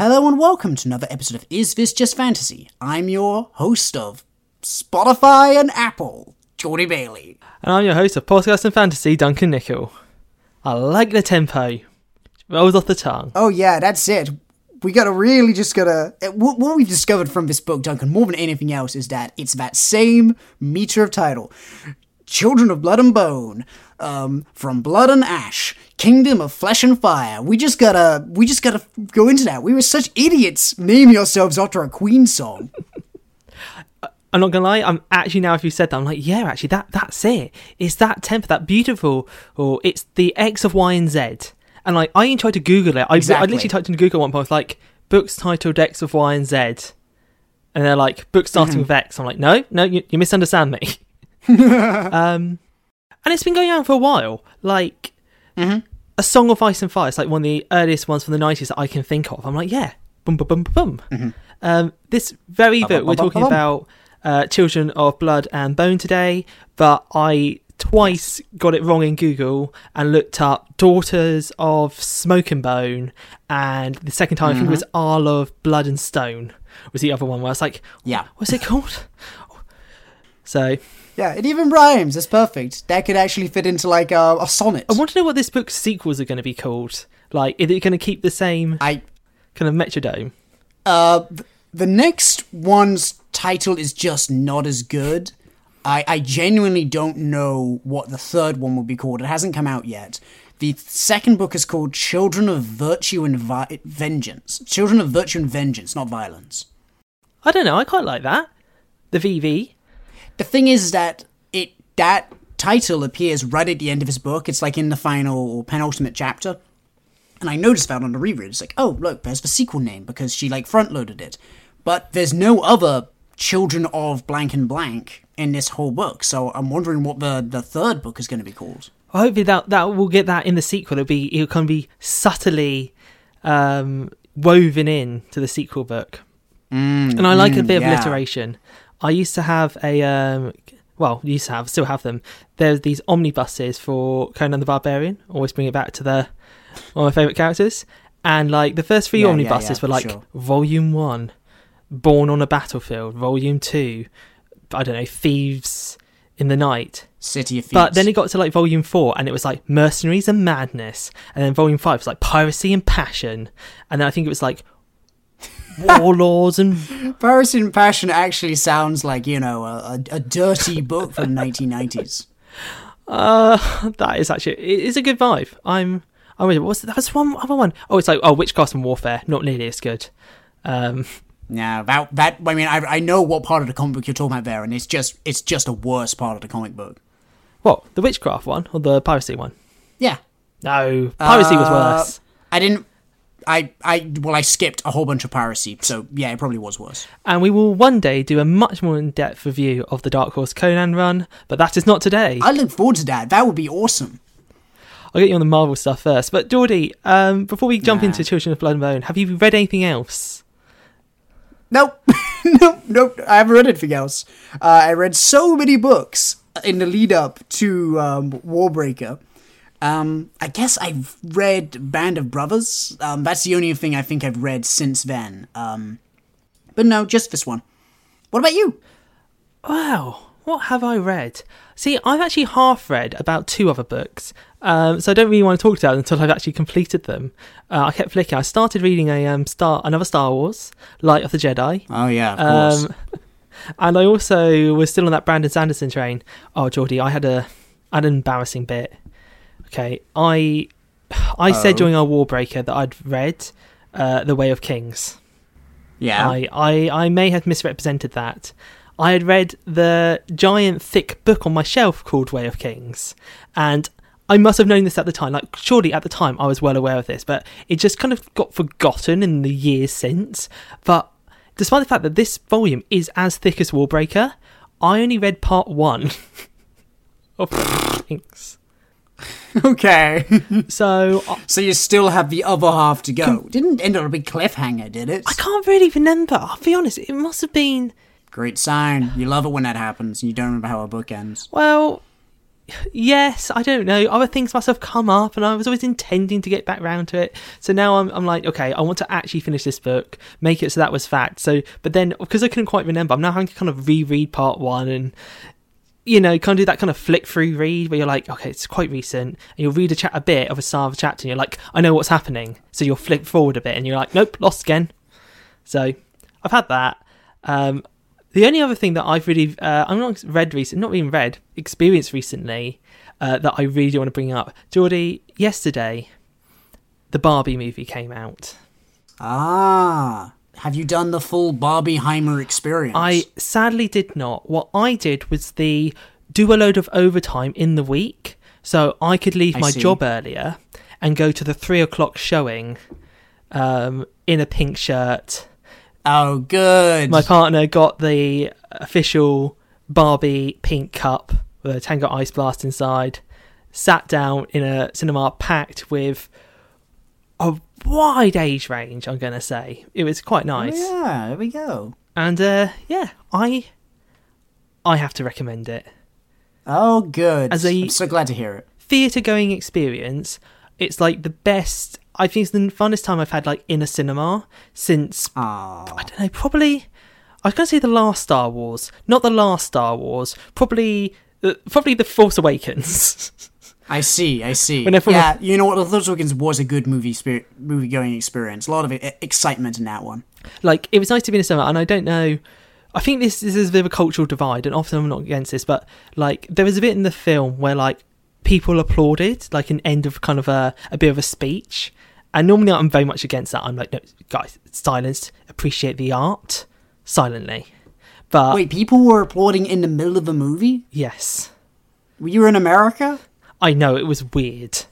Hello and welcome to another episode of Is This Just Fantasy? I'm your host of Spotify and Apple, Geordie Bailey. And I'm your host of Podcast and Fantasy, Duncan Nickel. I like the tempo. Rolls off the tongue. Oh yeah, that's it. We gotta really just gotta. eh, What, what we've discovered from this book, Duncan, more than anything else, is that it's that same meter of title. Children of Blood and Bone, um, from Blood and Ash, Kingdom of Flesh and Fire. We just gotta, we just gotta go into that. We were such idiots. Name yourselves after a Queen song. I'm not gonna lie, I'm actually now if you said that, I'm like, yeah, actually that that's it. It's that tempo, that beautiful or it's the X of Y and Z. And like I even tried to Google it. I, I literally typed in Google one point was like books titled X of Y and Z. And they're like books starting Mm-hmm. with X. I'm like, no, no, you, you misunderstand me. um and it's been going on for a while. Like Mhm. A Song of Ice and Fire. It's like one of the earliest ones from the 90s that I can think of. I'm like, yeah, boom, boom, boom, boom, boom. Um, this very book, we're talking about uh, Children of Blood and Bone today, but I twice got it wrong in Google and looked up Daughters of Smoke and Bone, and the second time I think it was Isle of Blood and Stone was the other one where I was like, Yeah. what's it called? So Yeah, it even rhymes. It's perfect. That could actually fit into like a, a sonnet. I want to know what this book's sequels are going to be called. Like, is it going to keep the same I kind of metrodome? Uh, th- the next one's title is just not as good. I, I genuinely don't know what the third one will be called. It hasn't come out yet. The second book is called Children of Virtue and Vi- Vengeance. Children of Virtue and Vengeance, not violence. I don't know. I quite like that. The VV. The thing is that it that title appears right at the end of his book. It's like in the final or penultimate chapter. And I noticed that on the reread. It's like, oh look, there's the sequel name because she like front loaded it. But there's no other children of blank and blank in this whole book. So I'm wondering what the the third book is going to be called. Well, hopefully that that will get that in the sequel. It'll be it'll kind of be subtly um, woven in to the sequel book. and I like a mm, bit yeah. of alliteration. I used to have a um, well, used to have, still have them. There's these omnibuses for Conan the Barbarian. Always bring it back to the one of my favorite characters. And like the first three Yeah, yeah, omnibuses yeah, were for like sure. Volume One, Born on a Battlefield. Volume Two, I don't know, Thieves in the Night. City of Thieves. But then it got to like volume four, and it was like mercenaries and madness, and then volume five was like piracy and passion, and then I think it was like warlords and Paris in Passion actually sounds like you know a, a, dirty book from the 1990s. uh, that is actually it is a good vibe. I'm I'm. What's that was one other one? Oh, it's like oh, witchcraft and warfare, not nearly as good. Um, Yeah, that that I mean I I know what part of the comic book you're talking about there, and it's just it's just a worse part of the comic book. what the witchcraft one or the piracy one? Yeah, No, piracy was Uh, worse. I didn't. I I well I skipped a whole bunch of piracy, so yeah, it probably was worse. And we will one day do a much more in-depth review of the Dark Horse Conan run, but that is not today. I look forward to that. That would be awesome. I'll get you on the Marvel stuff first. But Geordie, um, before we jump Nah. into Children of Blood and Bone, have you read anything else? Nope, nope, nope. I haven't read anything else. Uh, I read so many books in the lead up to um, Warbreaker. Um, I guess I've read Band of Brothers. Um, that's the only thing I think I've read since then. Um, but no, just this one. What about you? Wow, what have I read? See, I've actually half read about two other books, um, so I don't really want to talk about them until I've actually completed them. Uh, I kept flicking. I started reading a um, Star, another Star Wars, Light of the Jedi. Oh yeah, of course. Um, and I also was still on that Brandon Sanderson train. Oh, Geordie, I had a an embarrassing bit. Okay, I, I Oh. said during our Warbreaker that I'd read uh, The Way of Kings. yeah. I, I, I may have misrepresented that. I had read the giant thick book on my shelf called Way of Kings, and I must have known this at the time. Like, surely at the time I was well aware of this, but it just kind of got forgotten in the years since. But despite the fact that this volume is as thick as Warbreaker, I only read part one of Kings. okay. So I, so you still have the other half to go. Didn't end on a big cliffhanger, did it? I can't really remember. I'll be honest, it must have been. Great sign. You love it when that happens and you don't remember how a book ends. Well, yes, I don't know. Other things must have come up, and I was always intending to get back round to it. So now I'm, I'm like, okay, I want to actually finish this book, make it so that was fact. So, but then because I couldn't quite remember, I'm now having to kind of reread part one and you know, kind of do that kind of flick through read where you're like, okay, it's quite recent, and you'll read a, chat a bit of a start of a chapter, and you're like, I know what's happening. So you'll flick forward a bit, and you're like, nope, lost again. So I've had that. Um, the only other thing that I've really, uh, I'm not read recent, not even read, experienced recently uh, that I really want to bring up. Geordie, yesterday, the Barbie movie came out. Ah, have you done the full Barbieheimer experience? I sadly did not. What I did was the do a load of overtime in the week, so I could leave I my see. job earlier and go to the three o'clock showing um, in a pink shirt. Oh, good. My partner got the official Barbie pink cup with a Tango Ice Blast inside. Sat down in a cinema packed with wide age range. I'm going to say it was quite nice, Oh, yeah, there we go. and uh, yeah, I I have to recommend it. Oh, good. As a- I'm so glad to hear it. Theatre going experience. It's like the best. I think it's the funnest time I've had like in a cinema since Ah, I don't know, probably. I was going to say the last Star Wars, not the last Star Wars. Probably, uh, probably the Force Awakens. I see, I see. When everyone- yeah, you know what? The Force Awakens was a good movie spirit, movie going experience. A lot of e- excitement in that one. like it was nice to be in a cinema, and I don't know. I think this, this is a bit of a cultural divide, and often I'm not against this, but like there was a bit in the film where like people applauded, like an end of kind of a a bit of a speech, and normally I'm very much against that. I'm like, no, guys, silence, appreciate the art silently. But Wait, people were applauding in the middle of a movie? yes, You Were you in America? I know it was weird,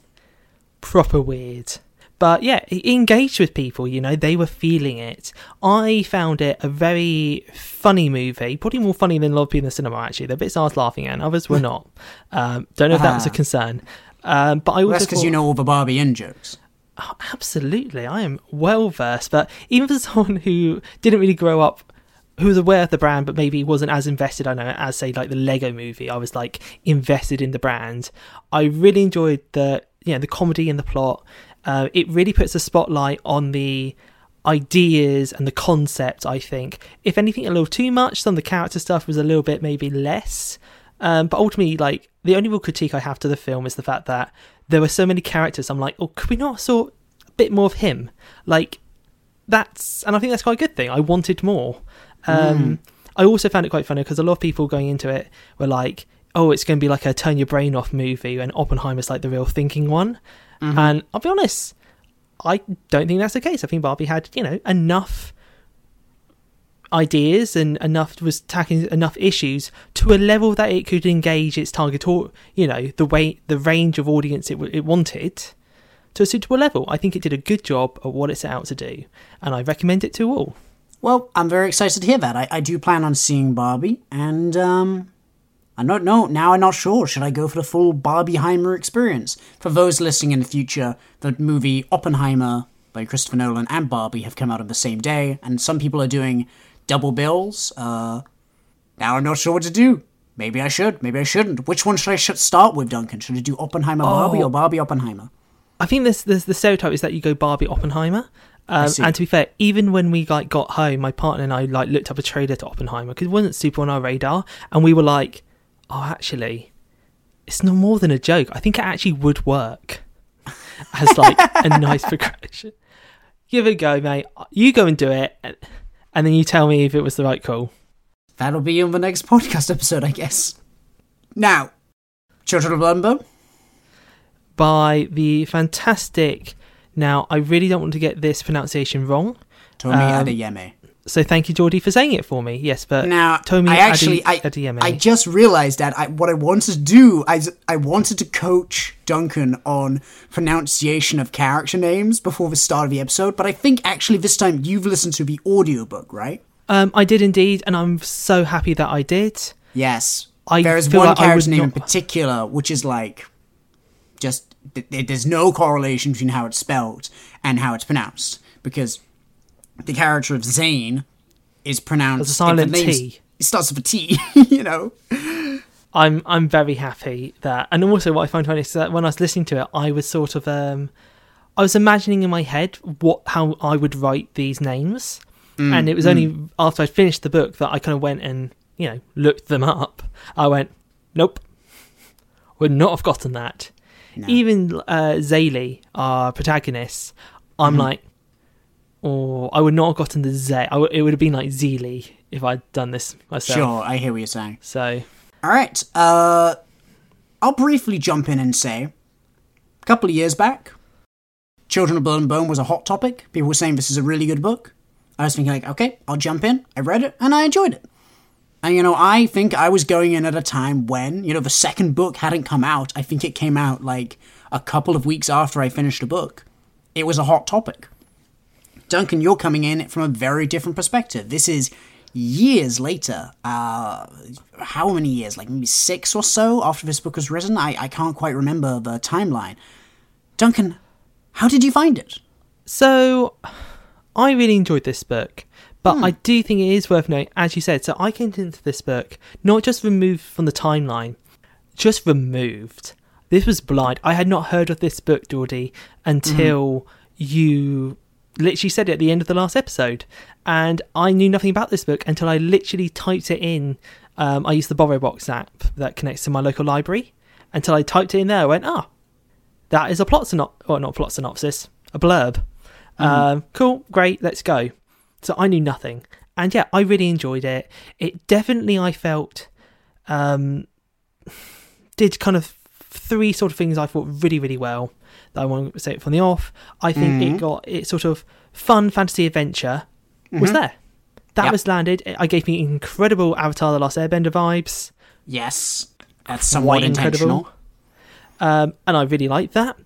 proper weird. But yeah, it engaged with people, you know, they were feeling it. I found it a very funny movie, probably more funny than a lot of people in the cinema, actually. The bits I was laughing at, and others were not. Um, don't know if that was a Ah. concern. Um, but I also Well, that's because you know all the Barbie in jokes. Oh, absolutely, I am well versed. But even for someone who didn't really grow up, who was aware of the brand, but maybe wasn't as invested, I know, as say like the Lego Movie, I was like invested in the brand. I really enjoyed the you know the comedy and the plot. Uh, it really puts a spotlight on the ideas and the concept. I think, if anything, a little too much. Some of the character stuff was a little bit maybe less. Um, but ultimately, like the only real critique I have to the film is the fact that there were so many characters. I'm like, oh, could we not saw a bit more of him? Like that's, and I think that's quite a good thing. I wanted more. Um, I also found it quite funny because a lot of people going into it were like, oh, it's going to be like a turn your brain off movie, and Oppenheimer's like the real thinking one. And I'll be honest, I don't think that's the case. I think Barbie had, you know, enough ideas and enough was tackling enough issues to a level that it could engage its target or you know the way the range of audience it, w- it wanted to a suitable level. I think it did a good job at what it set out to do, and I recommend it to all. Well, I'm very excited to hear that. I, I do plan on seeing Barbie, and um, I don't know. Now I'm not sure. Should I go for the full Barbieheimer experience? For those listening in the future, the movie Oppenheimer by Christopher Nolan and Barbie have come out on the same day, and some people are doing double bills. Uh, now I'm not sure what to do. Maybe I should. Maybe I shouldn't. Which one should I sh- start with, Duncan? Should I do Oppenheimer Barbie Oh. or Barbie Oppenheimer? I think there's, there's the stereotype is that you go Barbie Oppenheimer. Um, and to be fair, even when we like got home, my partner and I like looked up a trailer to Oppenheimer because it wasn't super on our radar, and we were like, "Oh, actually, it's no more than a joke. I think it actually would work as like a nice progression." Give it a go, mate. You go and do it, and then you tell me if it was the right call. That'll be in the next podcast episode, I guess. Now, Children of Limbo. By the fantastic. Now, I really don't want to get this pronunciation wrong. Tomi Um, Adeyemi. So thank you, Geordie, for saying it for me. Yes, but Now, Tomi I actually, Ade- I, Adeyemi. I just realized that I, what I wanted to do, I, I wanted to coach Duncan on pronunciation of character names before the start of the episode, but I think actually this time you've listened to the audiobook, right? Um, I did indeed, and I'm so happy that I did. Yes. I there is one like I character name in particular which is like just th- th- there's no correlation between how it's spelled and how it's pronounced because the character of Tzain is pronounced a silent T. It starts with a T, you know. I'm I'm very happy that, and also what I find funny is that when I was listening to it, I was sort of um, I was imagining in my head what how I would write these names, Mm, and it was only after I finished the book that I kind of went and you know looked them up. I went, nope, would not have gotten that. No. Even uh, Zélie, our protagonist, I'm Mhm. like, or I would not have gotten the Z. I w- it would have been like Zeely if I'd done this myself. Sure, I hear what you're saying. So All right. Uh, I'll briefly jump in and say, a couple of years back, Children of Blood and Bone was a hot topic. People were saying this is a really good book. I was thinking like, okay, I'll jump in. I read it and I enjoyed it. And you know, I think I was going in at a time when you know the second book hadn't come out. I think it came out like a couple of weeks after I finished the book. It was a hot topic. Duncan, you're coming in from a very different perspective. This is years later. Uh, how many years? Like maybe six or so after this book was written? I, I can't quite remember the timeline. Duncan, how did you find it? So, I really enjoyed this book, but I do think it is worth noting, as you said. So, I came into this book not just removed from the timeline, just removed. This was blind. I had not heard of this book, Geordie, until you literally said it at the end of the last episode, and I knew nothing about this book until I literally typed it in. Um, I used the BorrowBox app that connects to my local library. Until I typed it in there, I went, ah, that is a plot synopsis, or not plot synopsis, a blurb. Um, cool, great, let's go. So I knew nothing, and yeah, I really enjoyed it. It definitely, I felt, um, did kind of three sort of things I thought really, really well. That I want to say it from the off. I think it got it sort of fun fantasy adventure was there. That Yep. was landed. I gave me incredible Avatar: The Last Airbender vibes. Yes, that's somewhat Quite incredible. intentional. um, and I really liked that.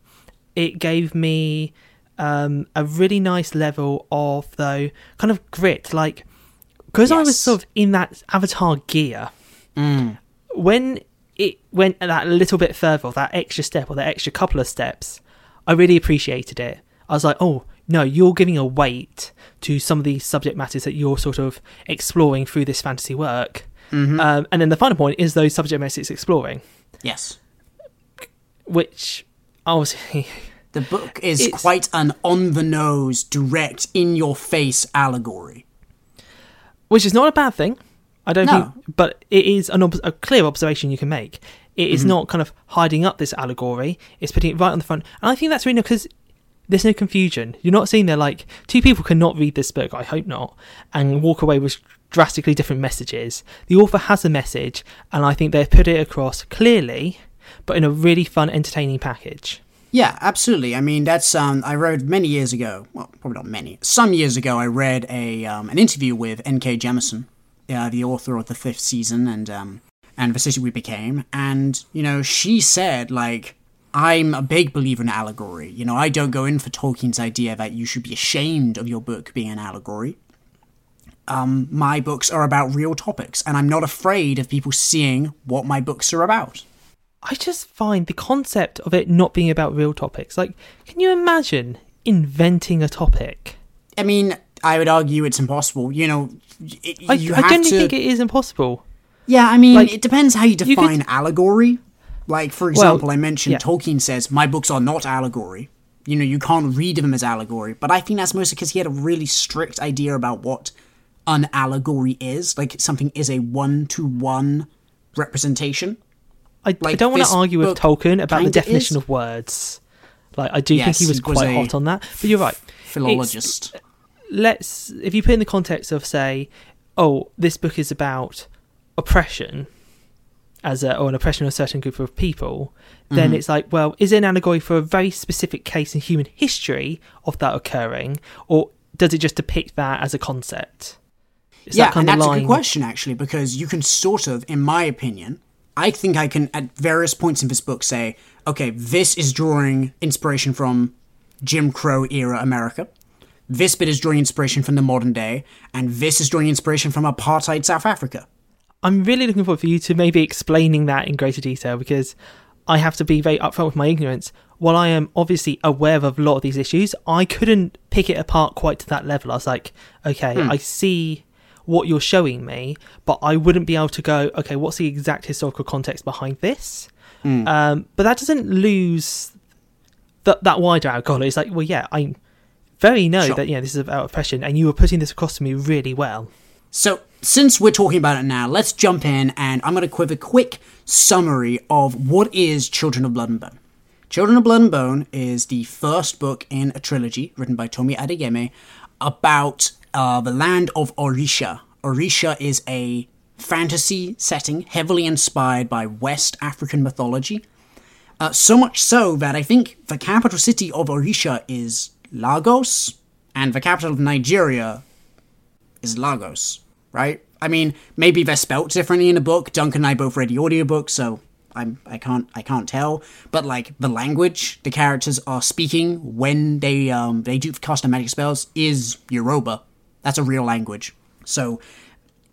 It gave me um, a really nice level of though kind of grit, like because I was sort of in that Avatar gear Mm. when it went that little bit further, that extra step or that extra couple of steps. I really appreciated it. I was like, oh no, you're giving a weight to some of these subject matters that you're sort of exploring through this fantasy work. Mhm. Um, and then the final point is those subject matters it's exploring, Yes. which obviously The book is It's- quite an on the nose, direct, in your face allegory. which is not a bad thing. I don't No. think, but it is an a clear observation you can make. It is mm-hmm. not kind of hiding up this allegory; it's putting it right on the front, and I think that's really because there's no confusion. You're not seeing there like two people cannot read this book. I hope not, and walk away with drastically different messages. The author has a message, and I think they've put it across clearly, but in a really fun, entertaining package. Yeah, absolutely. I mean, that's um, I read many years ago. Well, probably not many. Some years ago, I read a um, an interview with N.K. Jemisin, uh, the author of the fifth season and um, and the city we became. And you know, she said like, I'm a big believer in allegory. You know, I don't go in for Tolkien's idea that you should be ashamed of your book being an allegory. Um, my books are about real topics, and I'm not afraid of people seeing what my books are about. I just find the concept of it not being about real topics. Like, can you imagine inventing a topic? I mean, I would argue it's impossible. You know, it, I, you I genuinely to. think it is impossible. yeah, I mean, like, it depends how you you could- define allegory. Like, for example, I mentioned yeah. Tolkien says my books are not allegory. You know, you can't read them as allegory. But I think that's mostly because he had a really strict idea about what an allegory is. Like, something is a one-to-one representation. I, I don't want to argue with Tolkien about the definition is. of words. Like, I do think Yes, he was he was quite hot on that. But you're right. Philologist. Let's, if you put in the context of, say, oh, this book is about oppression, as a, or an oppression of a certain group of people, then Mm-hmm. it's like, well, is it an allegory for a very specific case in human history of that occurring, or does it just depict that as a concept? Is yeah, that kind and of that's a good question actually, because you can sort of, in my opinion, I think I can at various points in this book say, okay, this is drawing inspiration from Jim Crow era America. This bit is drawing inspiration from the modern day, and this is drawing inspiration from apartheid South Africa. I'm really looking forward for you to maybe explaining that in greater detail because I have to be very upfront with my ignorance. While I am obviously aware of a lot of these issues, I couldn't pick it apart quite to that level. I was like, okay, hmm. I see what you're showing me, but I wouldn't be able to go, okay, what's the exact historical context behind this? Mm. Um, but that doesn't lose that that wider goal. It's like, well, yeah, I very know Sure. that yeah, this is about oppression, and you were putting this across to me really well. So, since we're talking about it now, let's jump in and I'm going to give a quick summary of what is Children of Blood and Bone. Children of Blood and Bone is the first book in a trilogy written by Tomi Adeyemi about uh, the land of Orisha. Orisha is a fantasy setting heavily inspired by West African mythology. Uh, so much so that I think the capital city of Orisha is Lagos, and the capital of Nigeria is Lagos, right? I mean, maybe they're spelt differently in the book. Duncan and I both read the audiobook, so I'm I can't I can't tell. But like the language the characters are speaking when they um they do cast magic spells is Yoruba. That's a real language. So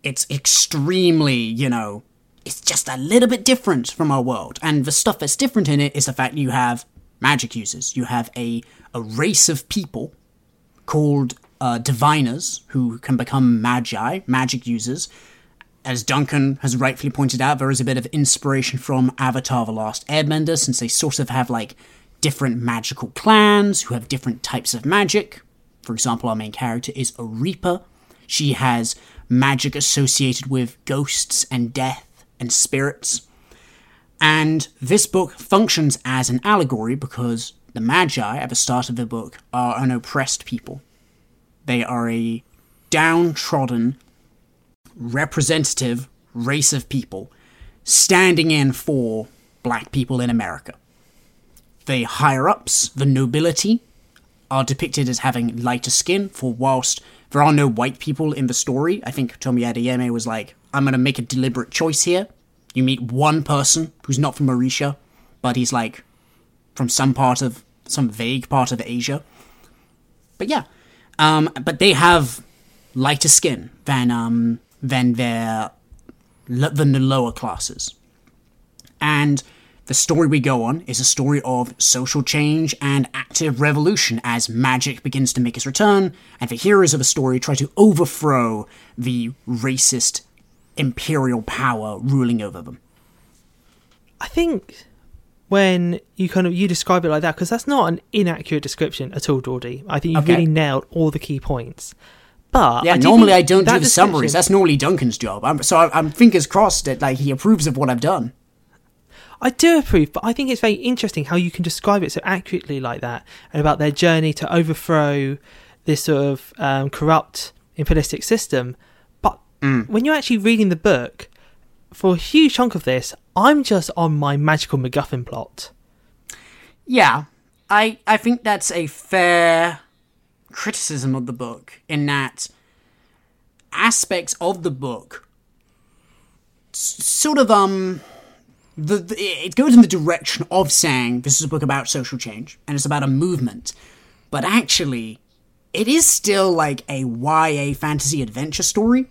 it's extremely, you know, it's just a little bit different from our world. And the stuff that's different in it is the fact you have magic users. You have a a race of people called uh, diviners who can become magi, magic users. As Duncan has rightfully pointed out, there is a bit of inspiration from Avatar The Last Airbender, since they sort of have like different magical clans who have different types of magic. For example, our main character is a Reaper. She has magic associated with ghosts and death and spirits. And this book functions as an allegory because the Magi at the start of the book are an oppressed people. They are a downtrodden, representative race of people standing in for black people in America. The higher ups, the nobility, are depicted as having lighter skin, for whilst there are no white people in the story, I think Tomi Adeyemi was like, I'm gonna make a deliberate choice here. You meet one person who's not from Orisha, but he's like from some part of some vague part of Asia. But yeah, um, but they have lighter skin than um than their than the lower classes, and the story we go on is a story of social change and active revolution as magic begins to make its return, and the heroes of the story try to overthrow the racist imperial power ruling over them. I think when you kind of you describe it like that because that's not an inaccurate description at all, Geordie. I think you've Okay. really nailed all the key points. But Yeah, I normally I don't do the summaries. That's normally Duncan's job. I'm, so I'm fingers crossed that like he approves of what I've done. I do approve, but I think it's very interesting how you can describe it so accurately like that, and about their journey to overthrow this sort of um, corrupt imperialistic system. But Mm. when you're actually reading the book, for a huge chunk of this, I'm just on my magical MacGuffin plot. Yeah, I I think that's a fair criticism of the book in that aspects of the book sort of um the, the it goes in the direction of saying this is a book about social change and it's about a movement, but actually it is still like a YA fantasy adventure story.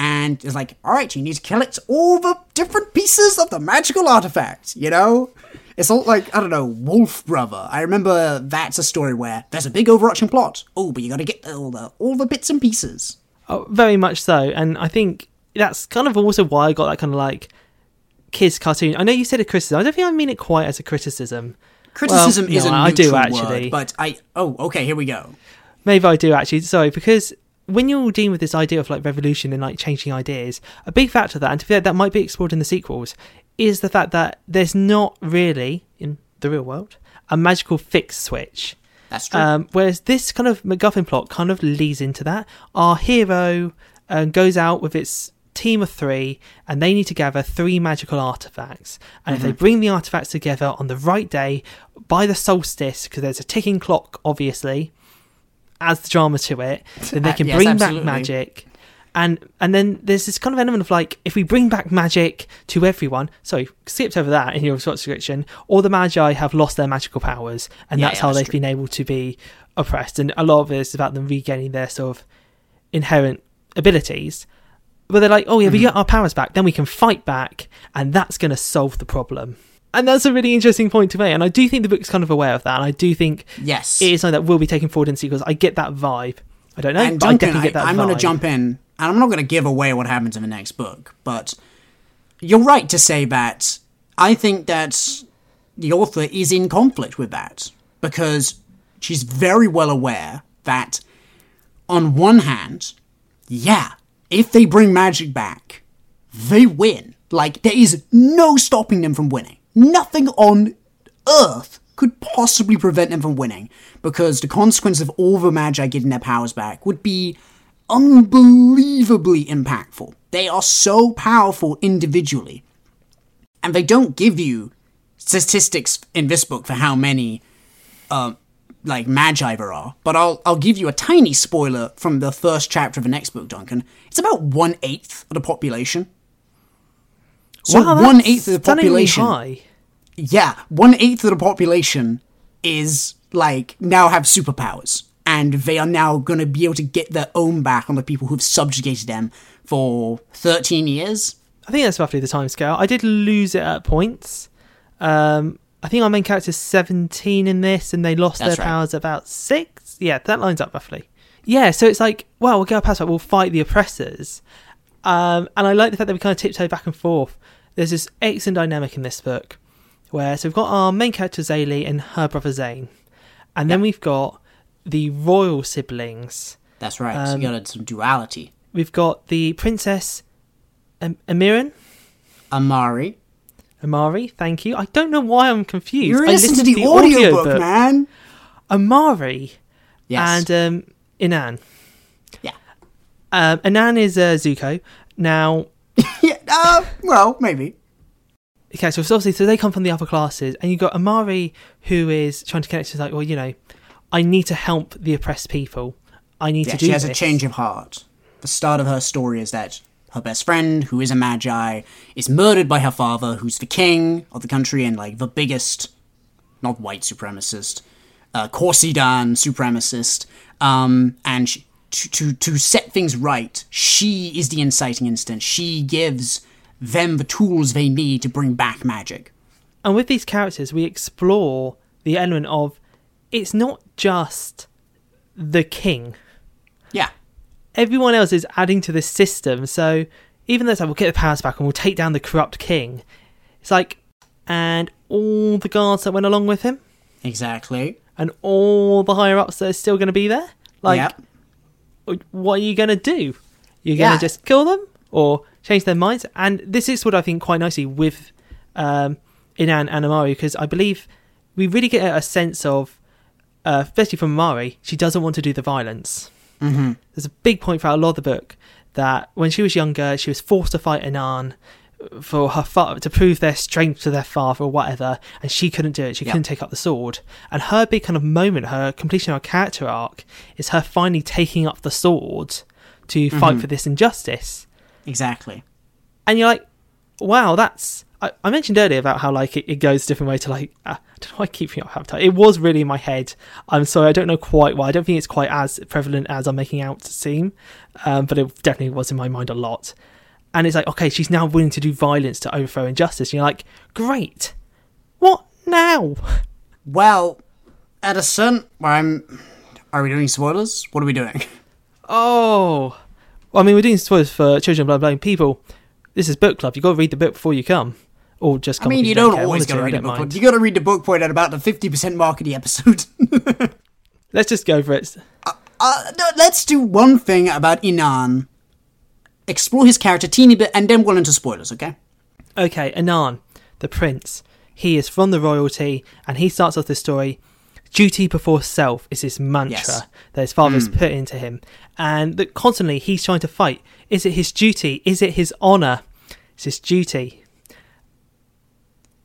And it's like, all right, you need to collect all the different pieces of the magical artifact, you know? It's all like, I don't know, Wolf Brother. I remember that's a story where there's a big overarching plot. Oh, but you gotta get all the, all the bits and pieces. Oh, very much so, and I think that's kind of also why I got that kind of like kids cartoon. I know you said a criticism. I don't think I mean it quite as a criticism. Criticism Well, is no, a I do actually. word, but I, oh, okay, here we go. Maybe I do actually. Sorry, because when you're dealing with this idea of like revolution and like changing ideas, a big factor of that, and to be fair, that might be explored in the sequels, is the fact that there's not really in the real world a magical fix switch. That's true. Um, whereas this kind of MacGuffin plot kind of leads into that. Our hero uh, goes out with its team of three, and they need to gather three magical artifacts. And if they bring the artifacts together on the right day by the solstice, because there's a ticking clock, obviously, adds the drama to it, then they Uh, can yes, bring absolutely. back magic. And and then there's this kind of element of like if we bring back magic to everyone. Sorry, skipped over that in your short description. All the magi have lost their magical powers, and Yeah, that's yeah, how that's they've true. been able to be oppressed. And a lot of it is about them regaining their sort of inherent abilities. But they're like, oh yeah, we Mm-hmm. get our powers back, then we can fight back, and that's going to solve the problem. And that's a really interesting point to make. And I do think the book's kind of aware of that. And I do think yes. it is something that will be taken forward in sequels. I get that vibe. I don't know, and but I definitely get that I, am going to jump in and I'm not going to give away what happens in the next book, but you're right to say that I think that the author is in conflict with that because she's very well aware that, on one hand, yeah, if they bring magic back, they win. Like, there is no stopping them from winning. Nothing on earth could possibly prevent them from winning because the consequence of all the Magi getting their powers back would be unbelievably impactful. They are so powerful individually. And they don't give you statistics in this book for how many uh, like magi there are, but I'll I'll give you a tiny spoiler from the first chapter of the next book, Duncan. It's about one eighth of the population. So wow, one eighth of the population. High. Yeah, one eighth of the population is like now have superpowers, and they are now going to be able to get their own back on the people who've subjugated them for thirteen years. I think that's roughly the time scale. I did lose it at points. Um, I think our main character's 17 in this, and they lost That's their right. powers about six. Yeah, that lines up roughly. Yeah, so it's like, well, we'll get our powers back, we'll fight the oppressors. Um, and I like the fact that we kind of tiptoe back and forth. There's this excellent dynamic in this book where, so we've got our main character Zélie and her brother Tzain, and then we've got the royal siblings. That's right. so Um, you got some duality. We've got the princess Am- Amiran. Amari. Amari, thank you. I don't know why I'm confused. You're I listening to listened the, audiobook, audiobook. man. Amari Yes. and um, Inan. yeah. Um, Inan is uh, Zuko. Now, yeah. Uh, well, maybe. okay, so obviously, so they come from the upper classes, and you've got Amari who is trying to connect to like, well, you know, I need to help the oppressed people. I need Yeah, to do she has this. a change of heart. The start of her story is that her best friend, who is a magi, is murdered by her father, who's the king of the country and like the biggest, not white supremacist, uh, kosidán supremacist. Um, and she, to, to to set things right, she is the inciting incident. She gives them the tools they need to bring back magic. And with these characters, we explore the element of it's not just the king. Yeah. Everyone else is adding to this system. So even though it's like we'll get the powers back and we'll take down the corrupt king, it's like and all the guards that went along with him Exactly. and all the higher ups that are still going to be there. Like, Yep. what are you going to do? You're going to just kill them or change their minds? And this is what I think quite nicely with um, Inan and Amari because I believe we really get a sense of, uh, especially from Amari, she doesn't want to do the violence. Mm-hmm. there's a big point throughout a lot of the book that when she was younger, she was forced to fight Inan for her to prove their strength to their father or whatever, and she couldn't do it. She Yeah. couldn't take up the sword. And her big kind of moment, her completion of her character arc, is her finally taking up the sword to fight for this injustice. Exactly. And you're like, wow, that's. I, I mentioned earlier about how like it, it goes a different way to like. Uh, I don't know why I keep thinking Avatar. It was really in my head. I'm sorry, I don't know quite why. I don't think it's quite as prevalent as I'm making out to seem, um, but it definitely was in my mind a lot. And it's like, okay, she's now willing to do violence to overthrow injustice. And you're like, great. What now? Well, certain. I'm. Are we doing spoilers? What are we doing? Oh, well, I mean, we're doing spoilers for Children of Blood Blind people. This is book club. You've got to read the book before you come, or just come. I mean, you don't don't always got to read a book. point. You got to read the book point at about the fifty percent mark of the episode. Let's just go for it. uh, no, let's do one thing about Inan. Explore his character teeny bit, and then we'll into spoilers. Okay? Okay, Inan, the prince. He is from the royalty, and he starts off the story. Duty before self is his mantra Yes. that his father's has put into him, and that constantly he's trying to fight. Is it his duty? Is it his honor? It's his duty.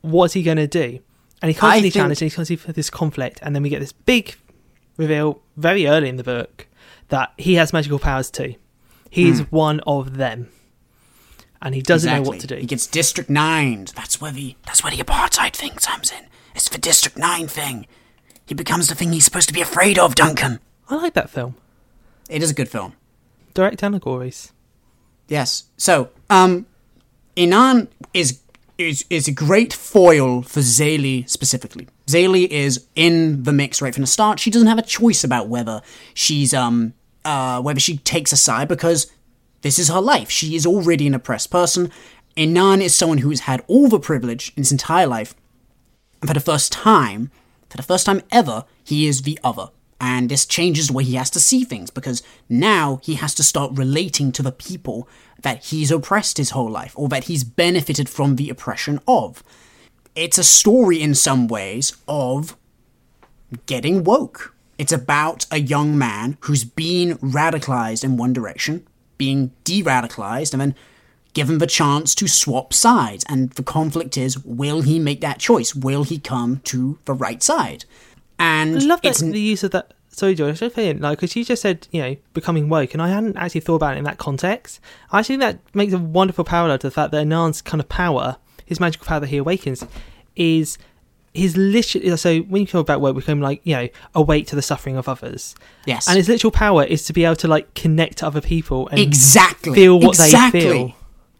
What's he going to do? And he constantly think- challenges, and he constantly for this conflict, and then we get this big reveal very early in the book that he has magical powers too. He's one of them, and he doesn't know what to do. He gets District Nine. That's where the that's where the apartheid thing comes in. It's the District Nine thing. He becomes the thing he's supposed to be afraid of, Duncan. I like that film. It is a good film. Direct allegories. Yes. So, um, Inan is is is a great foil for Zélie specifically. Zélie is in the mix right from the start. She doesn't have a choice about whether she's um uh whether she takes a side because This is her life. She is already an oppressed person. Inan is someone who has had all the privilege in his entire life. And for the first time, for the first time ever, he is the other. And this changes the way he has to see things because now he has to start relating to the people that he's oppressed his whole life or that he's benefited from the oppression of. It's a story in some ways of getting woke. It's about a young man who's been radicalized in one direction, being de radicalized, and then given the chance to swap sides. And the conflict is will he make that choice? Will he come to the right side? And I love that the use of that. Sorry, George, I should like because you just said you know becoming woke, and I hadn't actually thought about it in that context. I think that makes a wonderful parallel to the fact that Inan's kind of power, his magical power that he awakens, is his literally So when you talk about woke, become like you know awake to the suffering of others, yes, and his literal power is to be able to like connect to other people and exactly feel what exactly. they feel.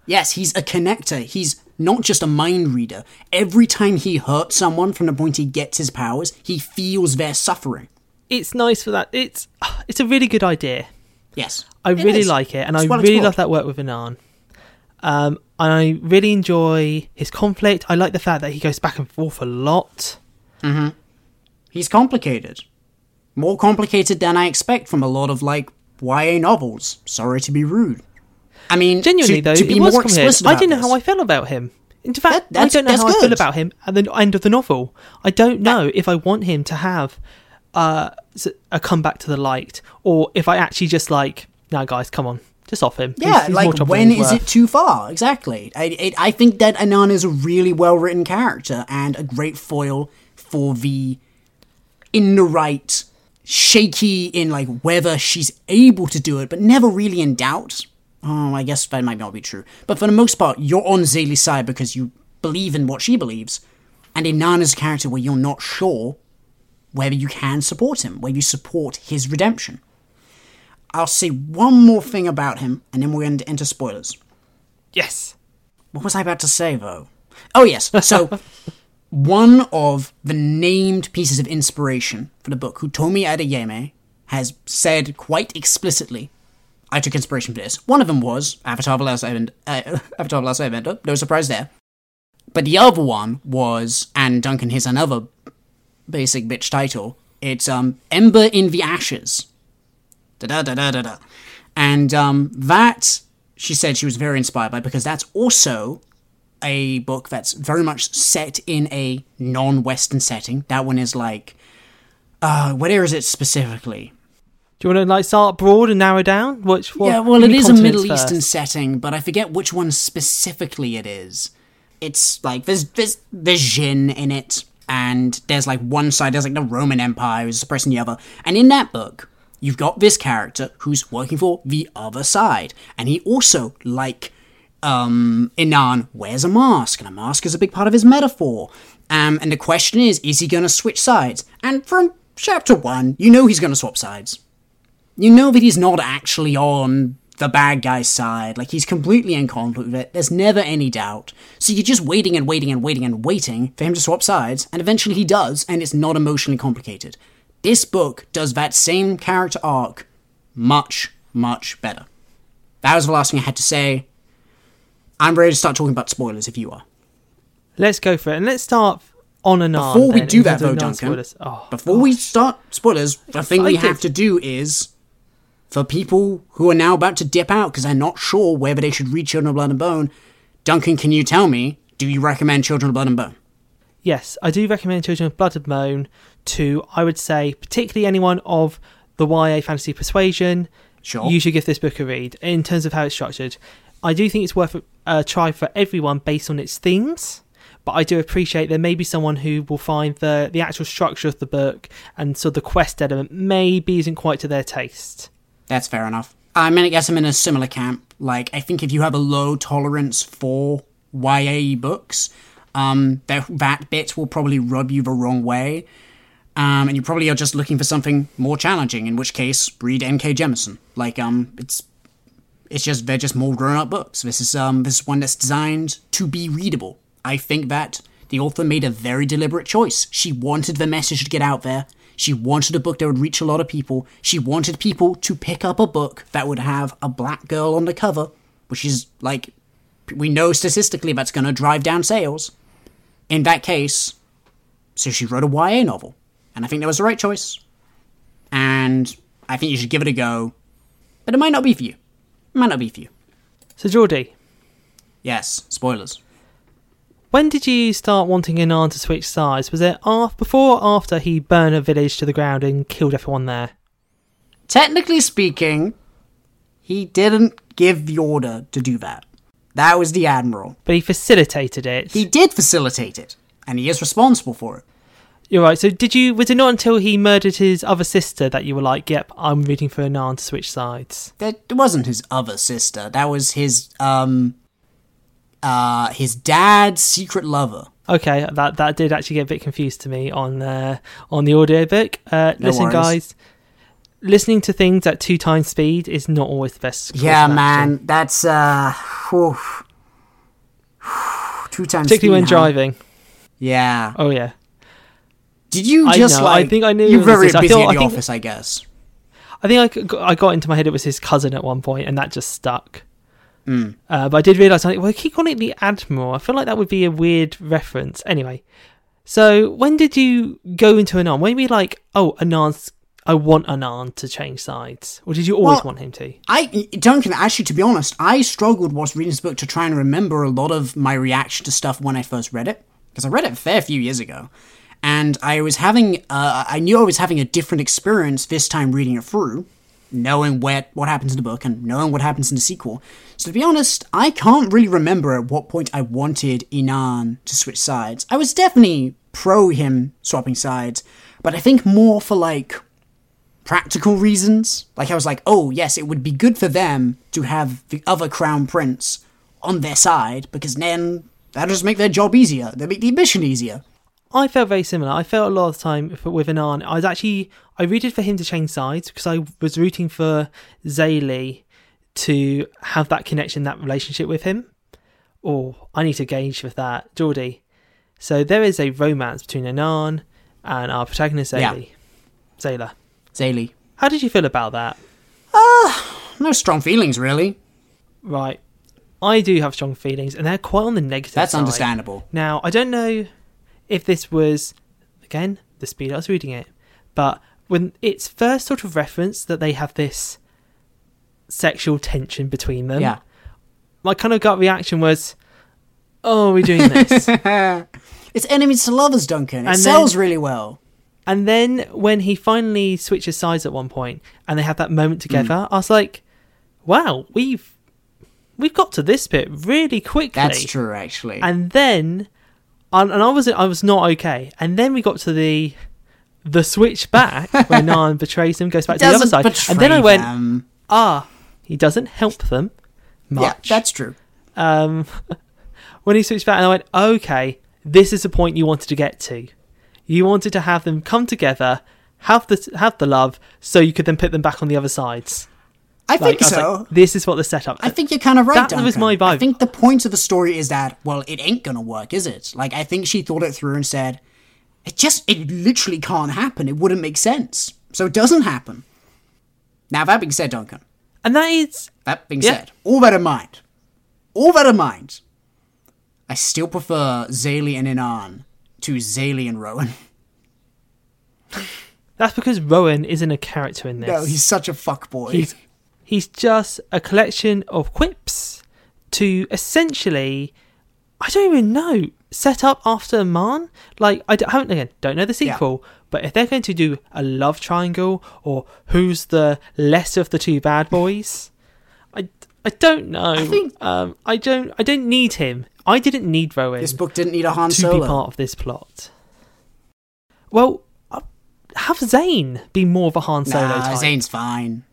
Yes, he's a connector. He's not just a mind reader. Every time he hurts someone from the point he gets his powers, he feels their suffering. It's nice for that. It's it's a really good idea. Yes, I really is. like it, and It's I really love that work with Inan. Um, and I really enjoy his conflict. I like the fact that he goes back and forth a lot. Mhm. He's complicated. More complicated than I expect from a lot of, like, YA novels. Sorry to be rude. I mean, Genuinely, to, though, to be more explicit I didn't know this, how I felt about him. In fact, That- I don't know how I feel about him at the end of the novel. I don't know if I want him to have uh, a comeback to the light, or if I actually just like, no, guys, come on, just off him. Yeah, he's more like when he's worth. it too far? Exactly. I, it, I think that Inan is a really well written character and a great foil for the in the right, shaky in like whether she's able to do it, but never really in doubt. Oh, I guess that might not be true. But for the most part, you're on Zélie's side because you believe in what she believes. And Inan's character where you're not sure whether you can support him, whether you support his redemption. I'll say one more thing about him, and then we're going to enter spoilers. yes. What was I about to say, though? Oh, yes. So, one of the named pieces of inspiration for the book, Hutomi Adeyemi, has said quite explicitly, I took inspiration for this. One of them was Avatar The Last Airbender, uh, Avatar The Last Airbender, no surprise there. But the other one was, and Duncan, here's another basic bitch title, it's um, Ember in the Ashes. Da da da da da da. And um, that she said she was very inspired by because that's also a book that's very much set in a non-Western setting. That one is like, uh, where is it specifically? Do you want to like start broad and narrow down? Which what, yeah, well, it is a Middle Eastern setting, but I forget which one specifically it is. It's like there's there's there's Jinn in it, and there's like one side there's like the Roman Empire is suppressing the other, and in that book you've got this character who's working for the other side, and he also like um Inan wears a mask, and a mask is a big part of his metaphor. Um, and the question is, is he going to switch sides? And from chapter one, you know he's going to swap sides you know that he's not actually on the bad guy's side. Like, he's completely in conflict with it. There's never any doubt. So you're just waiting and waiting and waiting and waiting for him to swap sides, and eventually he does, and it's not emotionally complicated. This book does that same character arc much, much better. That was the last thing I had to say. I'm ready to start talking about spoilers if you are. Let's go for it, and let's start on and on. Before we then, do that, though, Duncan. Oh, Before we start spoilers, the thing we have to do is for people who are now about to dip out because they're not sure whether they should read Children of Blood and Bone. Duncan, can you tell me? Do you recommend Children of Blood and Bone? Yes, I do recommend Children of Blood and Bone to, I would say, particularly anyone of the YA fantasy persuasion. Sure. You should give this book a read in terms of how it's structured. I do think it's worth a, try for everyone based on its themes, but I do appreciate there may be someone who will find the, the actual structure of the book and sort of the quest element maybe isn't quite to their taste. That's fair enough. I mean, I guess I'm in a similar camp. Like, I think if you have a low tolerance for YA books, um, that, that bit will probably rub you the wrong way. Um, and you probably are just looking for something more challenging, in which case, read N.K. Jemisin. Like, um, it's it's just they're just more grown up books. This is um this is one that's designed to be readable. I think that the author made a very deliberate choice. She wanted the message to get out there. She wanted a book that would reach a lot of people. She wanted people to pick up a book that would have a black girl on the cover, which is like we know statistically that's going to drive down sales. In that case, so she wrote a YA novel, and I think that was the right choice. And I think you should give it a go, but it might not be for you. It might not be for you. So, Geordie, Yes, spoilers. When did you start wanting Anan to switch sides? Was it af- before or after he burned a village to the ground and killed everyone there? Technically speaking, he didn't give the order to do that. That was the admiral. But he facilitated it. He did facilitate it, and he is responsible for it. You're right. So, did you? Was it not until he murdered his other sister that you were like, "Yep, I'm rooting for Anan to switch sides"? That wasn't his other sister. That was his um uh his dad's secret lover. Okay, that that did actually get a bit confused to me on uh, on the audiobook. Uh, No listen, worries. guys, listening to things at two times speed is not always the best. Yeah, action. man, that's uh whew. two times particularly when huh? driving. Yeah. Oh yeah, Did you I just know, I think I knew you're very this. I busy thought- at I the think- office, I guess. I think I I got into my head it was his cousin at one point, and that just stuck. Mm. Uh, but I did realise, something. well, I keep calling it the Admiral. I feel like that would be a weird reference. Anyway, so when did you go into Anan? When were you like, oh, Anan's, I want Anand to change sides? Or did you always Well, want him to? I Duncan, actually, to be honest, I struggled whilst reading this book to try and remember a lot of my reaction to stuff when I first read it because I read it a fair few years ago, and I was having, uh, I knew I was having a different experience this time reading it through, knowing what what happens in the book and knowing what happens in the sequel. So to be honest, I can't really remember at what point I wanted Inan to switch sides. I was definitely pro him swapping sides, but I think more for like practical reasons. Like I was like, oh yes, it would be good for them to have the other crown prince on their side because then that'll just make their job easier. They'll make the mission easier. I felt very similar. I felt a lot of the time with Anan. I was actually I rooted for him to change sides because I was rooting for Zélie to have that connection, that relationship with him. Oh, I need to gauge with that, Geordie. So there is a romance between Anan and our protagonist Yeah. Zélie. Zayla. Zélie. How did you feel about that? Ah, No strong feelings really. Right. I do have strong feelings, and they're quite on the negative That's side. understandable. Now, I don't know if this was, again, the speed I was reading it, but when it's first sort of reference that they have this sexual tension between them, Yeah. my kind of gut reaction was, oh, we're doing this. It's enemies to lovers, Duncan. It And sells then- really well. and then when he finally switches sides at one point and they have that moment Hmm. together, I was like, wow, we've we've got to this bit really quickly. That's true, actually. and then and, and I was I was not okay. And then we got to the the switch back where Nan betrays him, goes back to the other side, and then I went, them. ah, he doesn't help them Yeah, that's true. um, when he switched back, and I went, okay, this is the point you wanted to get to. You wanted to have them come together, have the have the love, so you could then put them back on the other sides. I Like, think I so. like, this is what the setup. I think you're kind of right, That Duncan. was my vibe. I think the point of the story is that, well, it ain't gonna work, is it? Like, I think she thought it through and said, it just, it literally can't happen. It wouldn't make sense. So it doesn't happen. Now, that being said, Duncan, and that is that being Yeah. said, all that in mind, all that in mind, I still prefer Zélie and Inan to Zélie and Roën. that's because Roën isn't a character in this. No, he's such a fuckboy. He's he's just a collection of quips to essentially, I don't even know, set up after Man. Like I haven't again, don't know the sequel, but if they're going to do a love triangle or who's the less of the two bad boys, I, I don't know. I think- um, I don't I don't need him. I didn't need Roën this book didn't need a Han to Solo. be part of this plot. Well, uh, have Tzain be more of a Han Solo nah, type. Tzain's fine.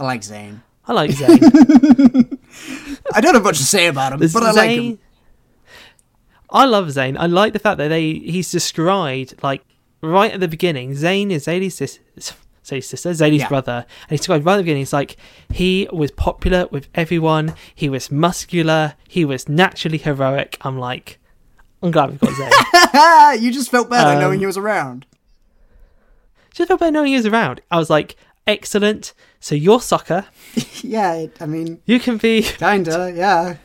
I like Tzain. I like Tzain. I don't have much to say about him, There's but I like him. Tzain- I love Tzain. I like the fact that they he's described like right at the beginning. Tzain is Zélie's sister, Zélie's sister, Zélie's Yeah. brother, and he's described right at the beginning. He's like he was popular with everyone. He was muscular. He was naturally heroic. I'm like, I'm glad we've got Tzain. you just felt better Um, knowing he was around. Just felt better knowing he was around. I was like, excellent. So you're Sokka. yeah, I mean, You can be kinda, yeah.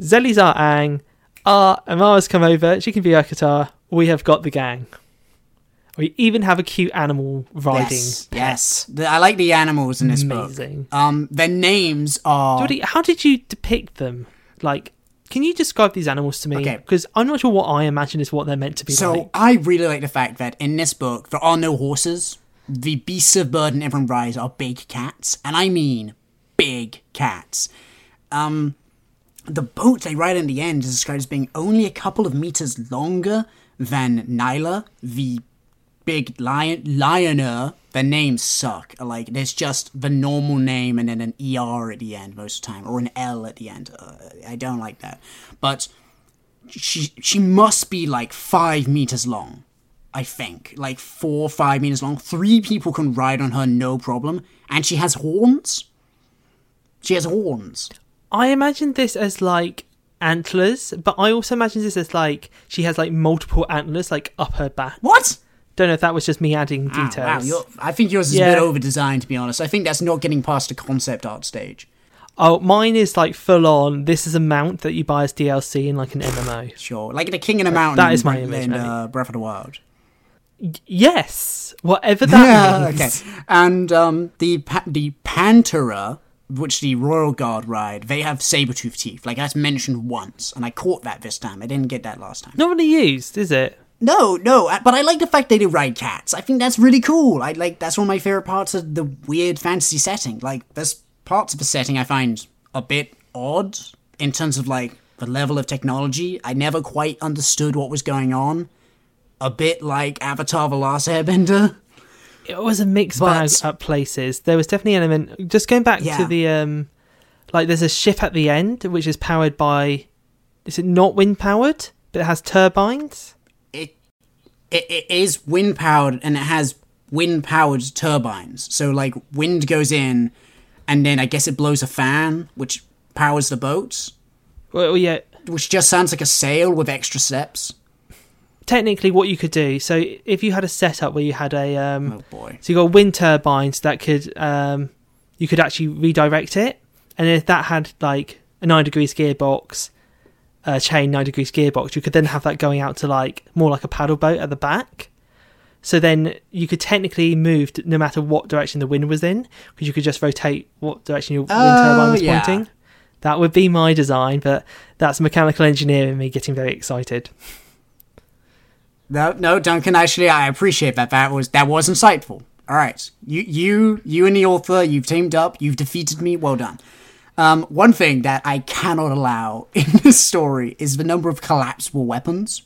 Zélie's our Aang. Ah, Amari's come over. She can be Akatar. We have got the gang. We even have a cute animal riding. Yes, yes. The- I like the animals in this Amazing. book. Um, their names are. Geordie, how did you depict them? Like, can you describe these animals to me? Okay. Because I'm not sure what I imagine is what they're meant to be So like. I really like the fact that in this book there are no horses. The beasts of burden everyone rides are big cats, and I mean big cats. Um, the boat they ride in the end is described as being only a couple of meters longer than Nailah, the big lion lionaire. Their names suck. Like there's just the normal name and then an er at the end most of the time, or an l at the end. Uh, I don't like that, but she she must be like five meters long. I think like four or five meters long. Three people can ride on her no problem, and she has horns. She has horns. I imagine this as like antlers, but I also imagine this as like she has like multiple antlers like up her back. What? Don't know if that was just me adding Ah, details. wow, you're, I think yours is Yeah. a bit over designed to be honest. I think that's not getting past the concept art stage. Oh, mine is like full on. This is a mount that you buy as DLC in like an MMO. Sure, like the King in the Mountain. that is my image, in uh, Breath of the Wild. Yes, whatever that okay. means. And um, the pa- the Pantera, which the Royal Guard ride, they have saber tooth teeth. Like that's mentioned once, and I caught that this time. I didn't get that last time. Not really used, is it? No, no, but I like the fact they do ride cats. I think that's really cool. I like that's one of my favorite parts of the weird fantasy setting. Like there's parts of the setting I find a bit odd in terms of like the level of technology. I never quite understood what was going on. A bit like Avatar: The Last Airbender. It was a mixed bag at places. There was definitely an element. Just going back Yeah. to the um, like there's a ship at the end which is powered by. Is it not wind powered? But it has turbines. it it, it is wind powered and it has wind powered turbines. So like wind goes in and then I guess it blows a fan which powers the boats, Well, yeah. which just sounds like a sail with extra steps. Technically, what you could do. So if you had a setup where you had a um, Oh boy. So you got wind turbines that could um, you could actually redirect it, and if that had like a nine degrees gearbox, a chain nine degrees gearbox, you could then have that going out to like more like a paddle boat at the back. So then you could technically move no matter what direction the wind was in, because you could just rotate what direction your wind Oh, turbine was yeah. pointing. That would be my design, but that's mechanical engineering me getting very excited. No, no, Duncan. Actually, I appreciate that. That was that was insightful. All right, you, you, you, and the author, you've teamed up. You've defeated me. Well done. Um, one thing that I cannot allow in this story is the number of collapsible weapons.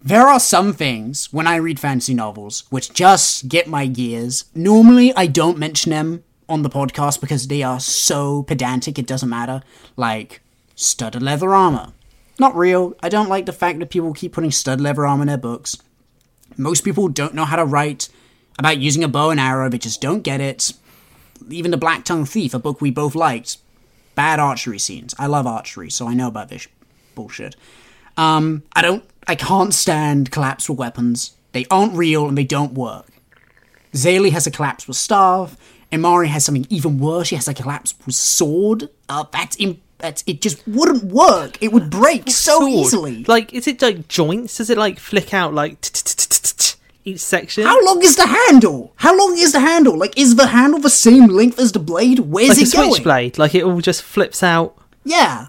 There are some things when I read fantasy novels which just get my gears. Normally, I don't mention them on the podcast because they are so pedantic it doesn't matter. Like studded leather armor. Not real. I don't like the fact that people keep putting stud leather arm in their books. Most people don't know how to write about using a bow and arrow, they just don't get it. Even The Blacktongue Thief, a book we both liked, bad archery scenes. I love archery, so I know about this bullshit. Um, I don't, I can't stand collapsible weapons. They aren't real and they don't work. Zélie has a collapsible staff. Amari has something even worse. She has a collapsible sword. Uh, that's, im- that's it. Just wouldn't work. It would break so Sword. easily. Like, is it like joints? Does it like flick out like each section? How long is the handle? How long is the handle? Like, is the handle the same length as the blade? Where's like a it going? switchblade, like it all just flips out. Yeah.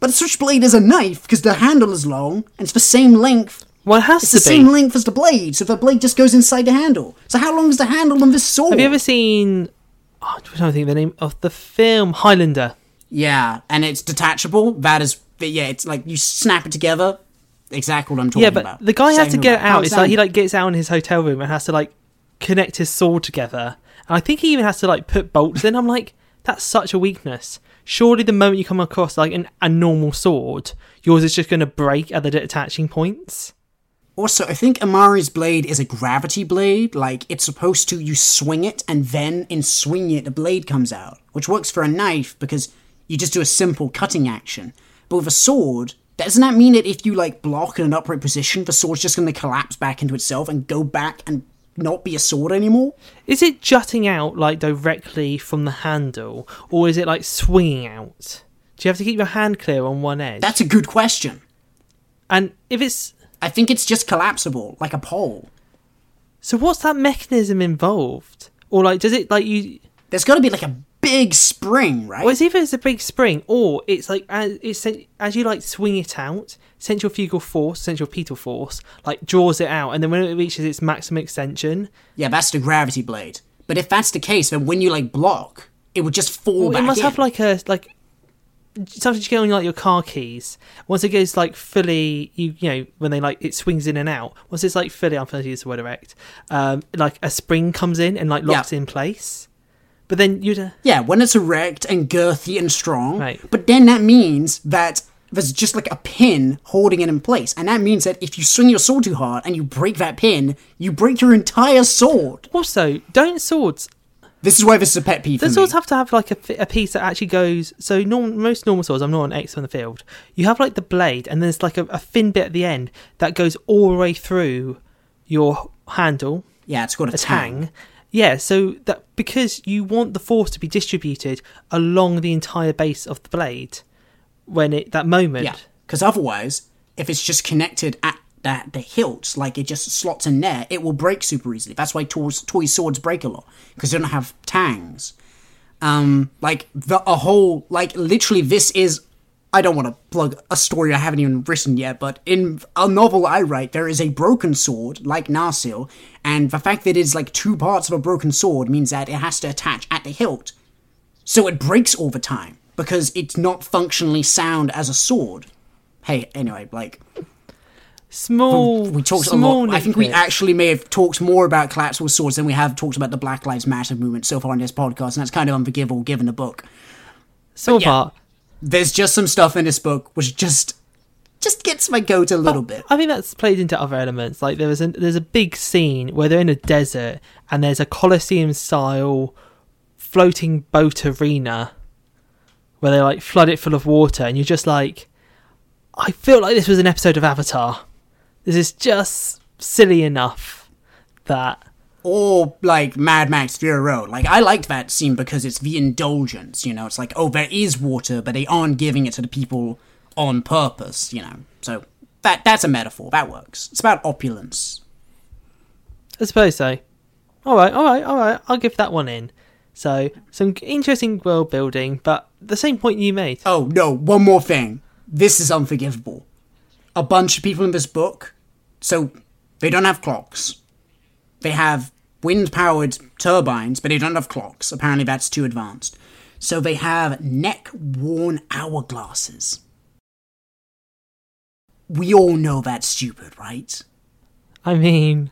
But a switchblade is a knife because the handle is long and it's the same length. Well, it has It's to the be. same length as the blade, so the blade just goes inside the handle. So how long is the handle on this sword? Have you ever seen? Oh, trying to think of the name of the film Highlander. Yeah, and it's detachable. That is, yeah, it's like you snap it together. Exactly what I'm talking about. yeah, but about. the guy has to get out. Oh, it's like he like gets out in his hotel room and has to like connect his sword together. And I think he even has to like put bolts in. I'm like, that's such a weakness. Surely the moment you come across like an, a normal sword, yours is just going to break at the detaching points. Also, I think Amari's blade is a gravity blade. Like, it's supposed to, you swing it, and then in swinging it, the blade comes out. Which works for a knife because you just do a simple cutting action. But with a sword, doesn't that mean that if you, like, block in an upright position, the sword's just going to collapse back into itself and go back and not be a sword anymore. Is it jutting out like directly from the handle, or is it like swinging out? Do you have to keep your hand clear on one edge? That's a good question. and if it's I think it's just collapsible, like a pole. so, what's that mechanism involved? Or like, does it like you? There's got to be like a big spring, right? Well, it's either it's a big spring, or it's like as it's as you like swing it out, centrifugal force, centripetal force, like draws it out, and then when it reaches its maximum extension, yeah, that's the gravity blade. But if that's the case, then when you like block, it would just fall well, back it must in. have like a like something you get on like your car keys. Once it goes like fully, you you know when they like it swings in and out. Once it's like fully, I'm going to use the word erect. Um, like a spring comes in and like locks Yeah. in place. But then you'd uh, Yeah, when it's erect and girthy and strong. Right. But then that means that there's just like a pin holding it in place. And that means that if you swing your sword too hard and you break that pin, you break your entire sword. also don't swords This is why this is a pet peeve The swords me. have to have like a, a piece that actually goes. So norm, most normal swords, I'm not an expert on the field. You have like the blade, and there's like a, a thin bit at the end that goes all the way through your handle, yeah, it's called a, a tang. tang. Yeah, so that because you want the force to be distributed along the entire base of the blade when it that moment. Yeah, because otherwise, if it's just connected at that the hilt, like it just slots in there, it will break super easily. That's why toys, toy swords break a lot because they don't have tangs. Um, like the a whole like literally, this is. I don't want to plug a story I haven't even written yet, but in a novel I write, there is a broken sword like Narsil, and the fact that it's like two parts of a broken sword means that it has to attach at the hilt, so it breaks all the time because it's not functionally sound as a sword. Hey, anyway, like Small. we talked a small lot. I think we actually may have talked more about collapsible swords than we have talked about the Black Lives Matter movement so far in this podcast, and that's kind of unforgivable given the book. So yeah. part. There's just some stuff in this book which just just gets my goat a little bit. I think that's played into other elements. Like there was a there's a big scene where they're in a desert and there's a Colosseum style floating boat arena where they like flood it full of water and you're just like I feel like this was an episode of Avatar. This is just silly enough that or like Mad Max Fury Road. Like I liked that scene because it's the indulgence, you know. It's like, oh, there is water, but they aren't giving it to the people on purpose, you know. So that that's a metaphor. That works. It's about opulence. I suppose so. All right, all right, all right. I'll give that one in. So some interesting world building, but the same point you made. Oh no, one more thing. This is unforgivable. A bunch of people in this book, so they don't have clocks. They have wind powered turbines, but they don't have clocks. Apparently, that's too advanced. So they have neck worn hourglasses. We all know that's stupid, right? I mean,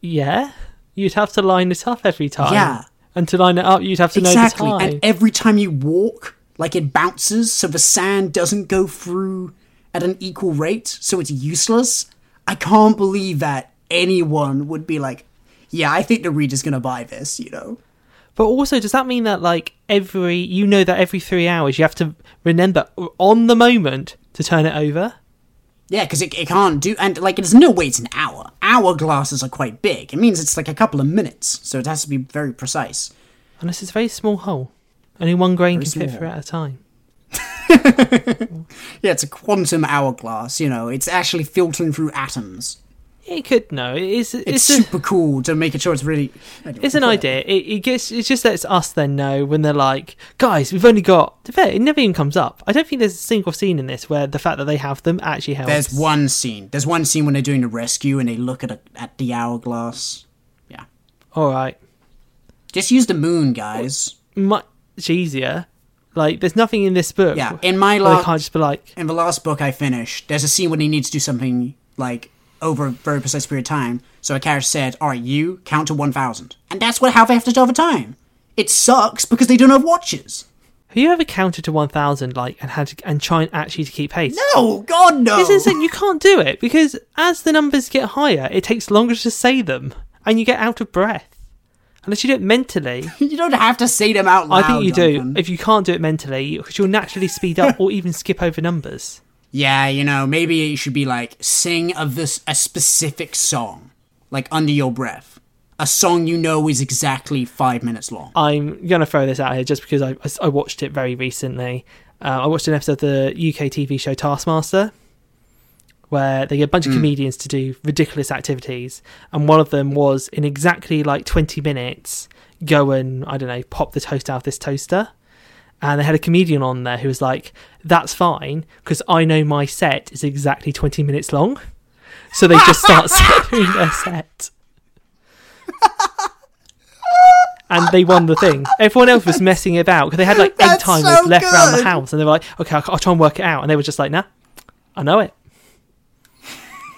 yeah, you'd have to line it up every time. Yeah. And to line it up, you'd have to exactly. know the time. And every time you walk, like it bounces, so the sand doesn't go through at an equal rate, so it's useless. I can't believe that anyone would be like, yeah, I think the reader's gonna buy this, you know? But also, does that mean that like every you know that every three hours you have to remember on the moment to turn it over? Yeah, because it, it can't do, and like, there's no way it's an hour. Hourglasses are quite big. It means it's like a couple of minutes, so it has to be very precise. Unless it's a very small hole, only one grain Very can fit through at a time. Yeah, it's a quantum hourglass, you know, it's actually filtering through atoms. It could no. It's It's, it's, a, super cool to make sure it's really. anyway, it's an idea. It, it gets it just lets us then know when they're like, guys, we've only got. To fair, it never even comes up. I don't think there's a single scene in this where the fact that they have them actually helps. There's one scene. There's one scene when they're doing the rescue and they look at a, at the hourglass. Yeah, All right. just use the moon, guys. much easier. Like, there's nothing in this book. Yeah, in my where I can't just be like, in the last book I finished, there's a scene when he needs to do something like over a very precise period of time. So a character said, "All right, you count to one thousand, and that's what how they have to do over time. It sucks because they don't have watches. have you ever counted to 1,000, like, and had to, and trying actually to keep pace? No, God no. This isn't, you can't do it because as the numbers get higher, it takes longer to say them and you get out of breath. Unless you do it mentally. you don't have to say them out loud. I think you do. If you can't do it mentally, because you'll naturally speed up or even skip over numbers. Yeah, you know, maybe it should be like sing of this a specific song, like under your breath. a song you know is exactly five minutes long. I'm gonna throw this out here just because I I watched it very recently. Uh, I watched an episode of the UK TV show Taskmaster, where they get a bunch of comedians to do ridiculous activities, and one of them was in exactly like 20 minutes go and I don't know pop the toast out of this toaster. And they had a comedian on there who was like, "That's fine because I know my set is exactly 20 minutes long." So they just start doing their set. and they won the thing. Everyone else was messing about because they had like eight That's timers so left around the house, and they were like, "Okay, I'll, I'll try and work it out." And they were just like, "Nah, I know it."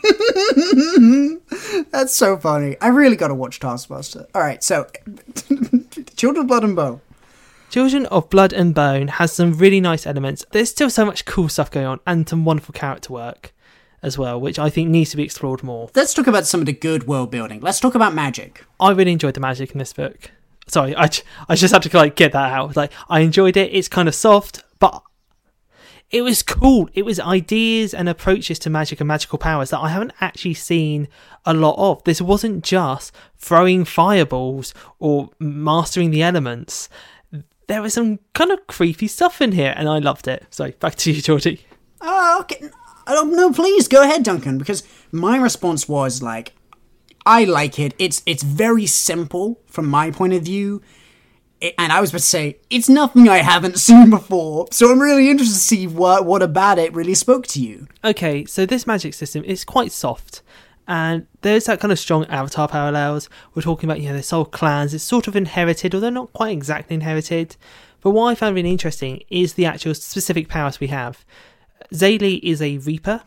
That's so funny. I really got to watch Taskmaster. All right, so Children Blood and Bone. Children of Blood and Bone has some really nice elements. There's still so much cool stuff going on, and some wonderful character work as well, which I think needs to be explored more. Let's talk about some of the good world building. Let's talk about magic. I really enjoyed the magic in this book. Sorry, I, I just have to like get that out. Like I enjoyed it. It's kind of soft, but it was cool. It was ideas and approaches to magic and magical powers that I haven't actually seen a lot of. This wasn't just throwing fireballs or mastering the elements. There was some kind of creepy stuff in here, and I loved it. So back to you, Geordie. Oh, okay. Oh, no, please go ahead, Duncan, because my response was like, I like it. It's it's very simple from my point of view. I- And I was about to say, it's nothing I haven't seen before, so I'm really interested to see what what about it really spoke to you. Okay, so this magic system is quite soft, and there's that kind of strong Avatar parallels. We're talking about, you know, this whole clans. It's sort of inherited, although not quite exactly inherited. But what I found really interesting is the actual specific powers we have. Zélie is a Reaper,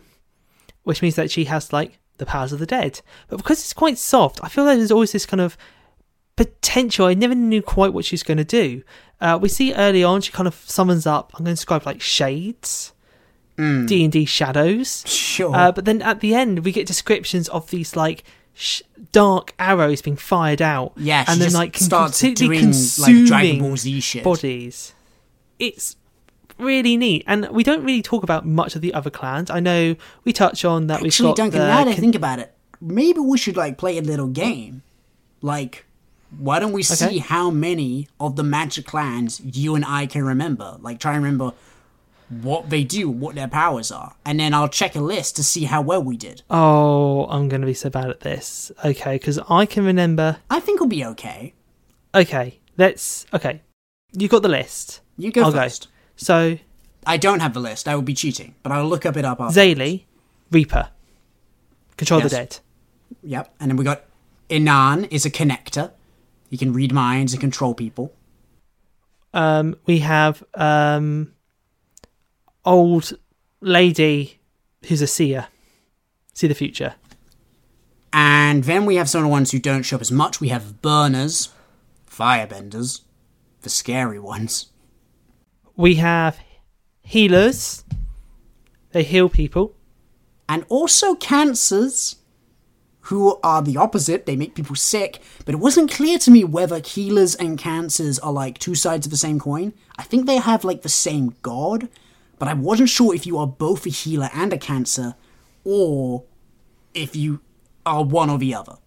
which means that she has like the powers of the dead. But because it's quite soft, I feel like there's always this kind of potential. I never knew quite what she's going to do. Uh, we see early on she kind of summons up. I'm going to describe like shades, D and D shadows. Sure. Uh, but then at the end, we get descriptions of these like sh- dark arrows being fired out. yeah, and then like starts completely doing consuming like Dragon Ball Z shit. bodies. It's really neat, and we don't really talk about much of the other clans. I know we touch on that. we've Actually, got Duncan, the now that I think about it, maybe we should like play a little game. Like, why don't we see how many of the magic clans you and I can remember? Like, try and remember what they do, what their powers are, and then I'll check a list to see how well we did. Oh, I'm going to be so bad at this. Okay, because I can remember. I think we'll be okay. Okay, let's. Okay, you got the list. You go I'll first. go. So I don't have the list. I would be cheating, but I'll look up it up after. Zélie, Reaper, control Yes. the dead. Yep. And then we got Inan is a connector. He can read minds and control people. Um, we have um, old lady who's a seer, see the future. And then we have some of the ones who don't show up as much. We have burners, firebenders, the scary ones. We have healers. They heal people. And also cancers, who are the opposite. They make people sick. But it wasn't clear to me whether healers and cancers are like two sides of the same coin. I think they have like the same god, but I wasn't sure if you are both a healer and a cancer, or if you are one or the other.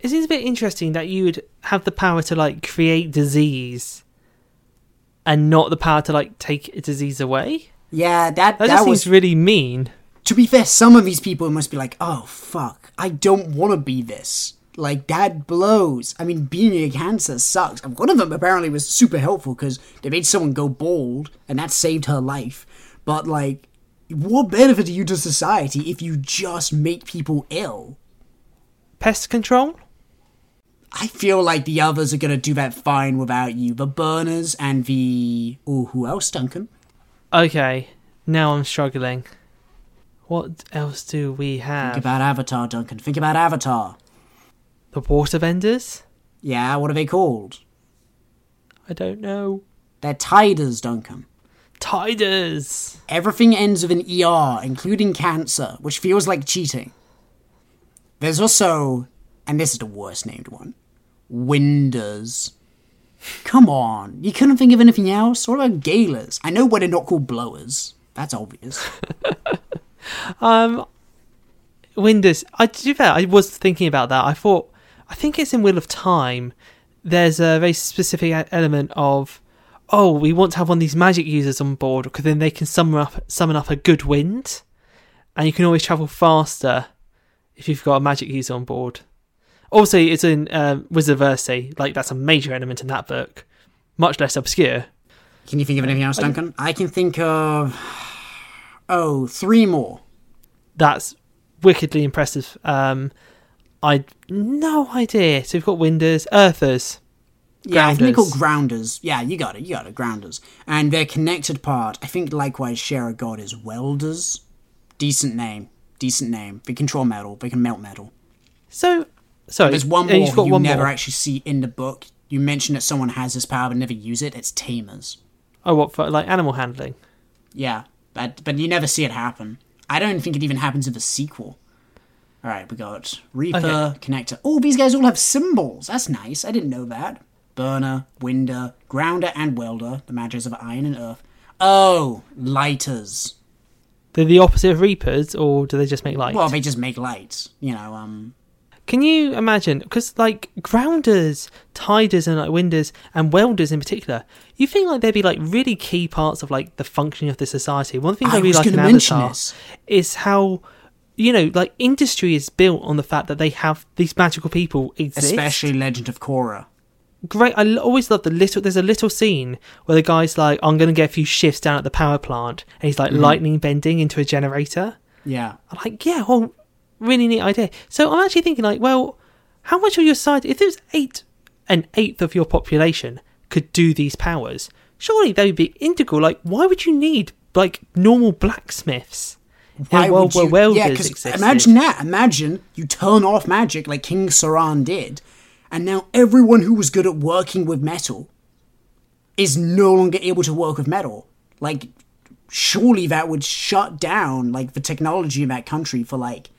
It seems a bit interesting that you would have the power to like create disease, and not the power to like take a disease away. Yeah, that That, that, was seems really mean. to be fair, some of these people must be like, oh fuck, I don't want to be this. Like that blows. I mean, being a cancer sucks. And one of them apparently was super helpful because they made someone go bald, and that saved her life. But like, what benefit are you to society if you just make people ill? Pest control. I feel like the others are gonna do that fine without you. The burners and the oh, who else, Duncan? Okay, now I'm struggling. What else do we have? Think about Avatar, Duncan. Think about Avatar. The water vendors? Yeah, what are they called? I don't know. They're tiders, Duncan. Tiders. Everything ends with an ER, including cancer, which feels like cheating. There's also, and this is the worst named one, Winders. Come on, you couldn't think of anything else? What about Galers? I know why they're not called blowers. That's obvious. Um, Winders. I to be fair, I was thinking about that. I thought, I think it's in Wheel of Time. There's a very specific element of, oh, we want to have one of these magic users on board because then they can summon up summon up a good wind, and you can always travel faster if you've got a magic user on board. Also, it's in um, Wizard of Earthsea. Like that's a major element in that book, much less obscure. Can you think of anything else, Duncan? I can think of oh three more. That's wickedly impressive. Um, I no idea. So we've got Winders, Earthers. Yeah, I think they're Grounders. called grounders. Yeah, you got it. You got it. Grounders, and their connected part. I think likewise share a god is welders. Decent name. Decent name. They control metal. They can melt metal. So sorry, There's one more you've got you never more. actually see in the book. You mention that someone has this power but never use it. It's tamers. Oh, what for like animal handling? Yeah, but but you never see it happen. I don't think it even happens in the sequel. All right, we got Reaper, Okay. Connector. Oh, these guys all have symbols. That's nice. I didn't know that. Burner, Winder, Grounder, and Welder, the magics of iron and earth. Oh, lighters. They're the opposite of reapers, or do they just make light? Well, they just make lights. You know, um, Can you imagine? Because like grounders, tiders, and like winders and welders in particular, you think like they'd be like really key parts of like the functioning of the society. One thing I, really was like in Avatar this. is how you know like industry is built on the fact that they have these magical people exist. Especially Legend of Korra. great. I always love the little. There's a little scene where the guy's like, "I'm going to get a few shifts down at the power plant," and he's like Mm-hmm. lightning bending into a generator. Yeah. I'm like, yeah, well, really neat idea. So I'm actually thinking, like, well, how much of your side, if there's eight, an eighth of your population could do these powers, surely they would be integral. Like, why would you need like normal blacksmiths Why world would where you- yeah, welders 'cause existed? Imagine that. Imagine you turn off magic like King Saran did, and now everyone who was good at working with metal is no longer able to work with metal. Like, surely that would shut down like the technology in that country for like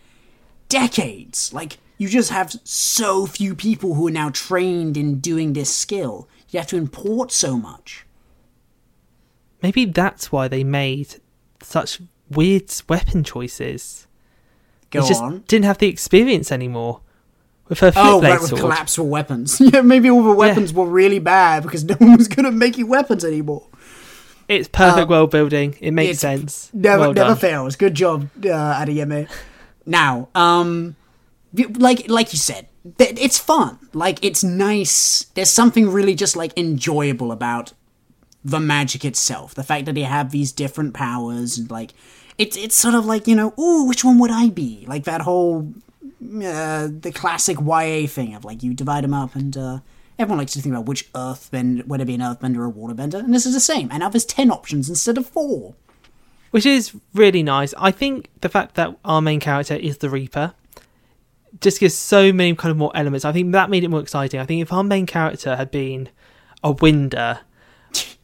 decades. Like, you just have so few people who are now trained in doing this skill. You have to import so much. Maybe that's why they made such weird weapon choices. Go they just on. didn't have the experience anymore with her flip Oh, blade right, with sword. collapsible weapons. Yeah, maybe all the weapons were really bad because no one was good at making weapons anymore. It's perfect Um, world building. It makes sense. Never, well never done. fails. Good job, uh, Adeyemi. Now, um, like like you said, th- it's fun. Like it's nice. There's something really just like enjoyable about the magic itself. The fact that they have these different powers and like it's it's sort of like you know, ooh, which one would I be? Like that whole uh, the classic YA thing of like you divide them up and uh, everyone likes to think about which earthbender, whether it be an earthbender or a waterbender, and this is the same. And now there's ten options instead of four. which is really nice. I think the fact that our main character is the Reaper just gives so many kind of more elements. I think that made it more exciting. I think if our main character had been a Winder,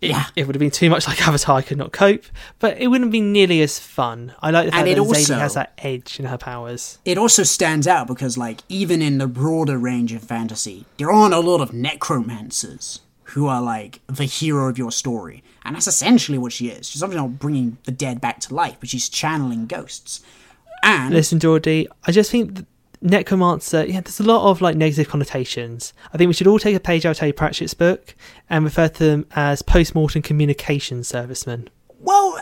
it, Yeah. it would have been too much like Avatar. I could not cope, but it wouldn't be nearly as fun. I like the fact And that it also- Zélie has that edge in her powers. it also stands out because like even in the broader range of fantasy there aren't a lot of necromancers who are like the hero of your story and that's essentially what she is she's obviously not bringing the dead back to life but she's channeling ghosts and Listen, Geordie, I just think th- necromancer. Yeah, there's a lot of like negative connotations. I think we should all take a page out of Pratchett's book and refer to them as post-mortem communication servicemen. well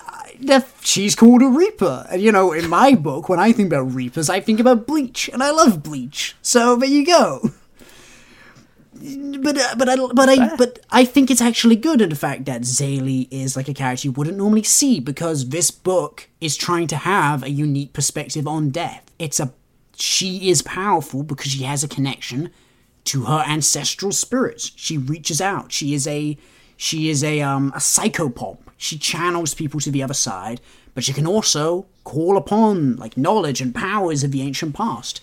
she's called a reaper and you know in my book when i think about reapers i think about bleach and i love bleach so there you go but uh, but I but I but I think it's actually good in the fact that Zélie is like a character you wouldn't normally see because this book is trying to have a unique perspective on death. It's a she is powerful because she has a connection to her ancestral spirits. She reaches out. She is a she is a um a psychopomp. She channels people to the other side, but she can also call upon like knowledge and powers of the ancient past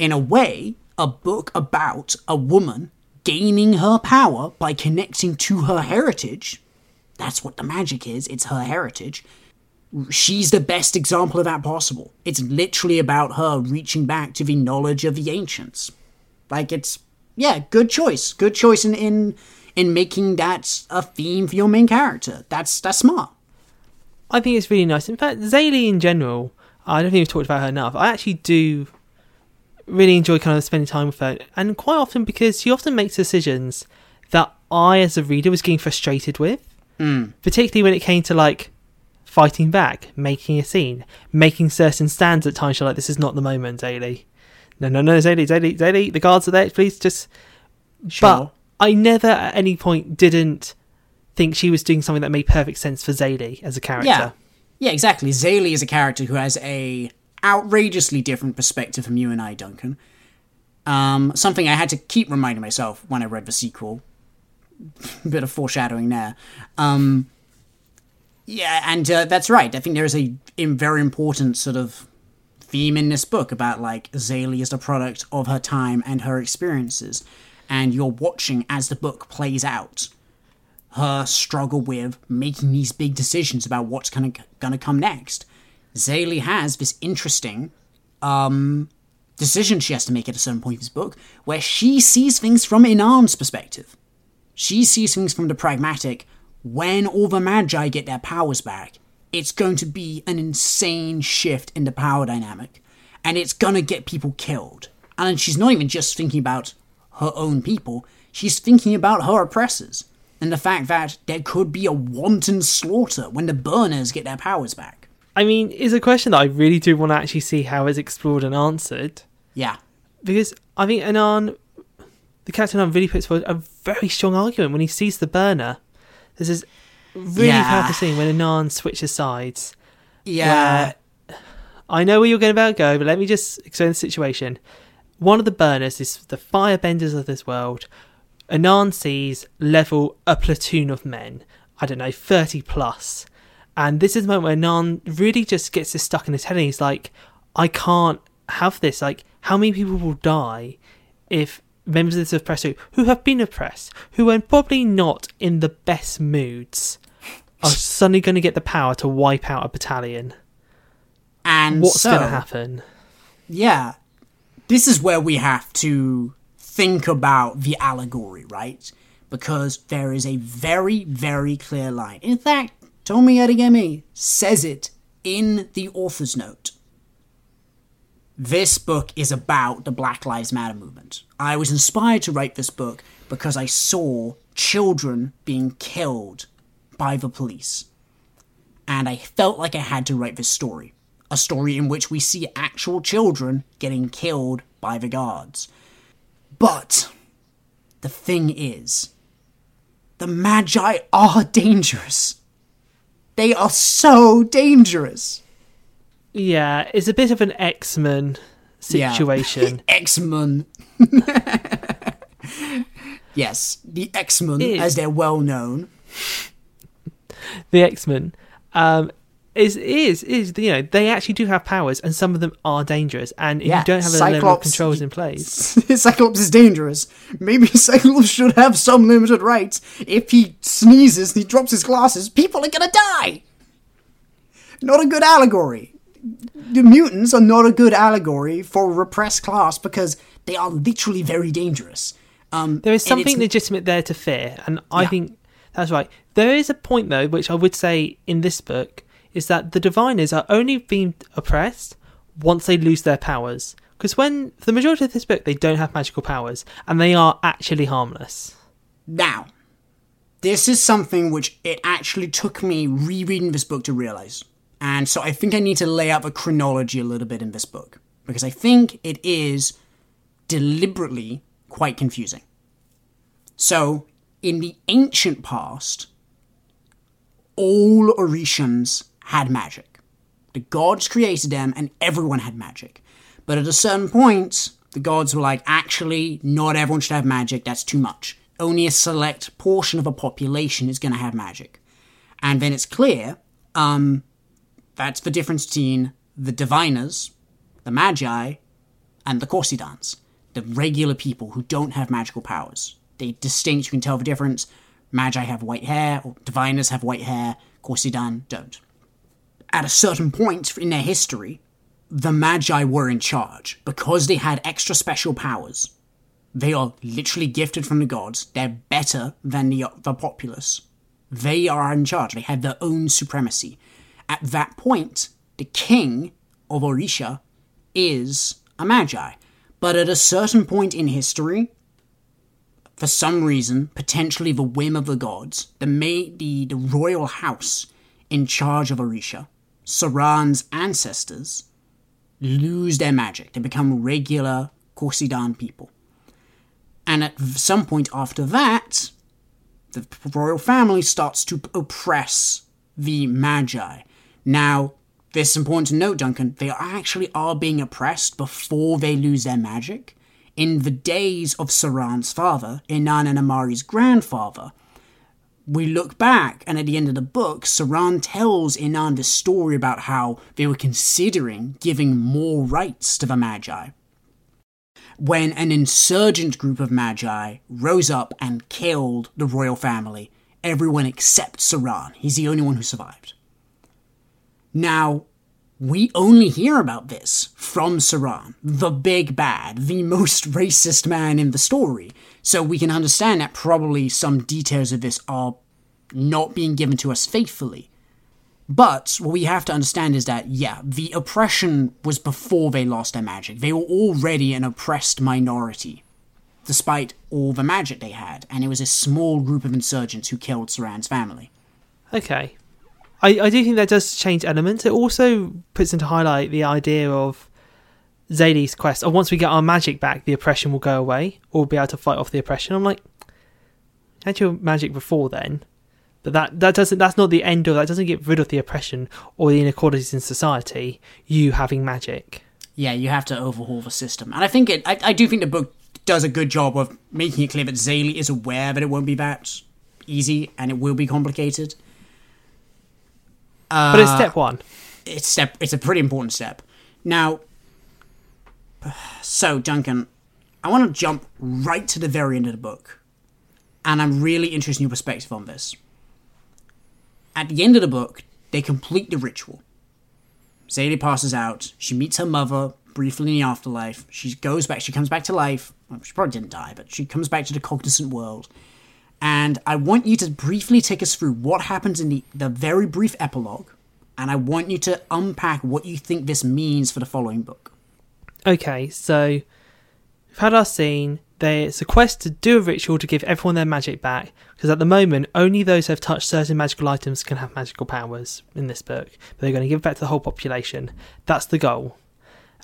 in a way, a book about a woman gaining her power by connecting to her heritage. That's what the magic is, it's her heritage. She's the best example of that possible. It's literally about her reaching back to the knowledge of the ancients. Like it's yeah, good choice. Good choice in in, in making that a theme for your main character. That's that's smart. I think it's really nice. In fact, Zélie in general, I don't think we've talked about her enough. I actually do really enjoy kind of spending time with her, and quite often because she often makes decisions that I, as a reader, was getting frustrated with, Mm. particularly when it came to like fighting back, making a scene, making certain stands at times. You're like, this is not the moment, Daly. No, no, no, Daly, Daly, Daly. The guards are there. Please, just. Sure. But I never at any point didn't think she was doing something that made perfect sense for Zélie as a character. Yeah. Yeah, exactly. Zélie is a character who has a outrageously different perspective from you and I, Duncan. Um, something I had to keep reminding myself when I read the sequel. Bit of foreshadowing there. Um, yeah, and uh, that's right. I think there is a, a very important sort of theme in this book about like Zélie is the product of her time and her experiences, and you're watching as the book plays out her struggle with making these big decisions about what's gonna gonna come next. Zélie has this interesting um, decision she has to make at a certain point in this book, where she sees things from Inan's perspective. She sees things from the pragmatic. When all the Magi get their powers back, it's going to be an insane shift in the power dynamic, and it's gonna get people killed. And she's not even just thinking about her own people; she's thinking about her oppressors and the fact that there could be a wanton slaughter when the burners get their powers back. I mean, it's a question that I really do want to actually see how it's explored and answered. Yeah. Because I think Anan, the character Anan really puts forward a very strong argument when he sees the burner. There's is really Yeah. powerful scene when Anan switches sides. Yeah. I know where you're going about to go, but let me just explain the situation. One of the burners is the firebenders of this world. Anan sees level a platoon of men. I don't know, 30 plus. And this is the moment where Anan really just gets this stuck in his head and he's like, I can't have this. Like, how many people will die if members of this oppressed group who have been oppressed, who are probably not in the best moods, are suddenly going to get the power to wipe out a battalion? and What's so, going to happen? yeah, this is where we have to think about the allegory, right? Because there is a very, very clear line. In fact, Tomi Adeyemi says it in the author's note. This book is about the Black Lives Matter movement. I was inspired to write this book because I saw children being killed by the police. And I felt like I had to write this story. A story in which we see actual children getting killed by the guards. But the thing is, the Magi are dangerous. They are so dangerous. Yeah, it's a bit of an X-Men Yeah. situation. X-Men. yes, the X-Men, as they're well known. the X-Men um, is is is you know they actually do have powers, and some of them are dangerous. And if Yeah, you don't have a level of controls in place, Cyclops is dangerous. Maybe Cyclops should have some limited rights. If he sneezes and he drops his glasses, people are gonna die. Not a good allegory. The mutants are not a good allegory for a repressed class because they are literally very dangerous. Um, there is something legitimate there to fear, and I Yeah. think that's right. There is a point though, which I would say in this book is that the diviners are only being oppressed once they lose their powers. Because when for the majority of this book they don't have magical powers, and they are actually harmless. Now, this is something which it actually took me rereading this book to realize. And so I think I need to lay out the chronology a little bit in this book. Because I think it is deliberately quite confusing. So, in the ancient past, all Orishans had magic. The gods created them and everyone had magic. But at a certain point, the gods were like, actually, not everyone should have magic, that's too much. Only a select portion of a population is going to have magic. And then it's clear um, that's the difference between the diviners, the magi, and the kosidáns, the regular people who don't have magical powers. They distinct, you can tell the difference. Magi have white hair, or diviners have white hair, kosidán don't. At a certain point in their history, the Magi were in charge because they had extra special powers. They are literally gifted from the gods. They're better than the, the populace. They are in charge. They have their own supremacy. At that point, the king of Orisha is a Magi. But at a certain point in history, for some reason, potentially the whim of the gods, the, the, the royal house in charge of Orisha, Saran's ancestors, lose their magic. They become regular kosidán people. And at some point after that, the royal family starts to oppress the Magi. Now, this is important to note, Duncan, they actually are being oppressed before they lose their magic. In the days of Saran's father, Inan and Amari's grandfather, we look back, and at the end of the book, Saran tells Inan the story about how they were considering giving more rights to the maji. When an insurgent group of maji rose up and killed the royal family, everyone except Saran. He's the only one who survived. Now, we only hear about this from Saran, the big bad, the most racist man in the story. So we can understand that probably some details of this are not being given to us faithfully. But what we have to understand is that, yeah, the oppression was before they lost their magic. They were already an oppressed minority, despite all the magic they had, and it was a small group of insurgents who killed Saran's family. Okay. I, I do think that does change elements. It also puts into highlight the idea of Zélie's quest. Oh, once we get our magic back, the oppression will go away, or we'll be able to fight off the oppression. I'm like, had your magic before then, but that that doesn't. That's not the end of. That doesn't get rid of the oppression or the inequalities in society. You having magic. Yeah, you have to overhaul the system, and I think it. I, I do think the book does a good job of making it clear that Zayle is aware that it won't be that easy and it will be complicated. Uh, But it's step one. it's step it's a pretty important step. Now so duncan i want to jump right to the very end of the book and i'm really interested in your perspective on this. At the end of the book they complete the ritual. Zélie passes out she meets her mother briefly in the afterlife she goes back she comes back to life. Well, she probably didn't die but she comes back to the cognizant world and I want you to briefly take us through what happens in the, the very brief epilogue, and I want you to unpack what you think this means for the following book. Okay, so we've had our scene. There's a quest to do a ritual to give everyone their magic back, because at the moment, only those who have touched certain magical items can have magical powers in this book. But they're going to give it back to the whole population. That's the goal.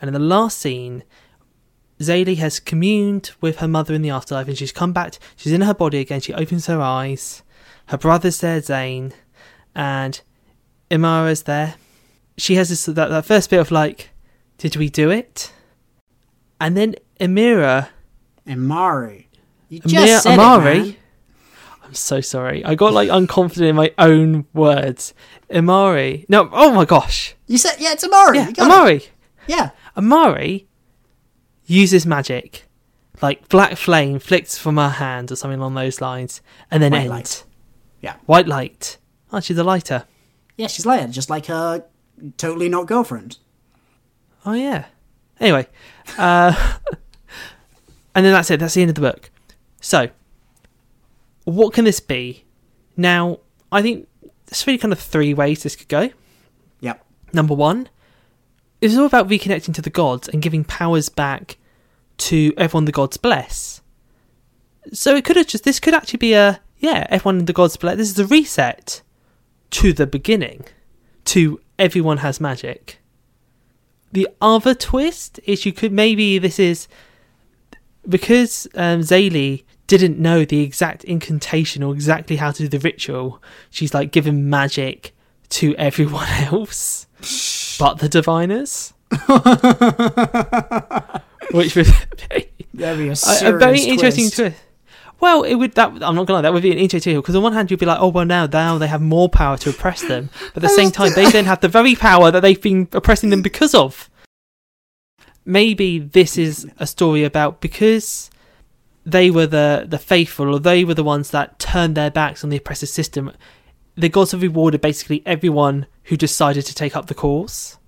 And in the last scene, Zélie has communed with her mother in the afterlife, and she's come back. She's in her body again. She opens her eyes. Her brother's there, Tzain, and Imara's there. She has this that, that first bit of like, did we do it? And then Emira, Amari. You just said Amari. it, man. I'm so sorry. I got like unconfident in my own words. Imari. No, oh my gosh. You said, yeah, it's Amari. Yeah, got it. Yeah. Amari uses magic. Like black flame flicks from her hand or something along those lines, and then White ends. light. Yeah. White light. Oh, she's a lighter. Yeah, she's layered, just like her totally not girlfriend. Oh yeah. Anyway, uh, and then that's it. That's the end of the book. So, what can this be? Now, I think there's really kind of three ways this could go. Yep. Number one, it's all about reconnecting to the gods and giving powers back to everyone the gods bless. So it could have just this could actually be a yeah, everyone the gods bless. This is a reset to the beginning, to everyone has magic. The other twist is you could maybe this is because um, didn't know the exact incantation or exactly how to do the ritual. She's like giving magic to everyone else but the diviners. Which would be a, a, very interesting twist. twist. Well, it would that I'm not gonna lie, that would be an interesting because on one hand you'd be like, oh well now now they have more power to oppress them, but at the same time they then have the very power that they've been oppressing them because of. Maybe this is a story about because they were the the faithful or they were the ones that turned their backs on the oppressive system. The gods have rewarded basically everyone who decided to take up the cause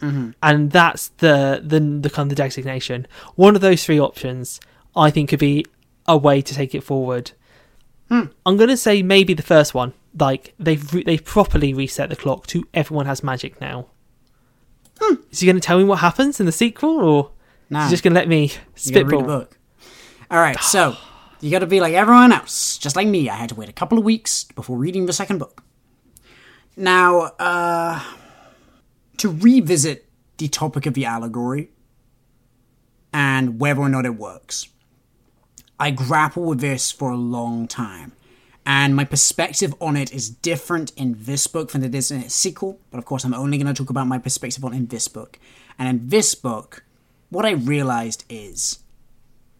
Mhm. and that's the the the kind of the designation. One of those three options, I think, could be a way to take it forward. Hmm. I'm gonna say maybe the first one. Like they've re- they've properly reset the clock to everyone has magic now. Hmm. Is he going to tell me what happens in the sequel, or Nah. You're just gonna let me You gotta read spitball. the book. All right, so you got to be like everyone else, just like me. I had to wait a couple of weeks before reading the second book. Now, uh, to revisit the topic of the allegory and whether or not it works, I grapple with this for a long time. And my perspective on it is different in this book than it is in its sequel. But of course, I'm only going to talk about my perspective on in this book. And in this book, what I realized is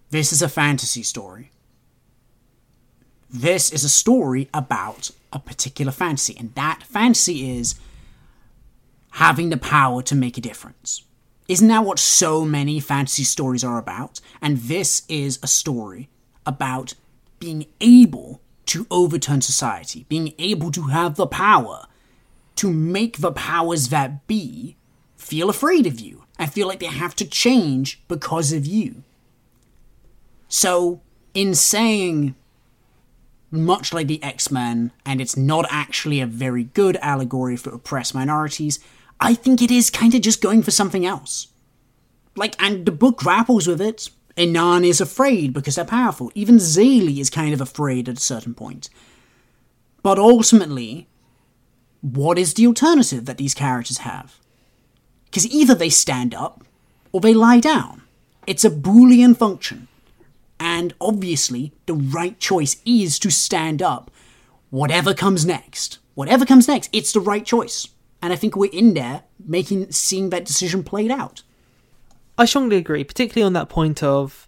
this is a fantasy story. This is a story about a particular fantasy, and that fantasy is having the power to make a difference. Isn't that what so many fantasy stories are about? And this is a story about being able to overturn society, being able to have the power to make the powers that be feel afraid of you and feel like they have to change because of you. So, in saying much like the X Men, and it's not actually a very good allegory for oppressed minorities, I think it is kind of just going for something else. Like, and the book grapples with it. Inan is afraid because they're powerful. Even Zélie is kind of afraid at a certain point. But ultimately, what is the alternative that these characters have? Because either they stand up or they lie down. It's a Boolean function. And obviously, the right choice is to stand up. Whatever comes next, whatever comes next, it's the right choice. And I think we're in there making seeing that decision played out. I strongly agree, particularly on that point of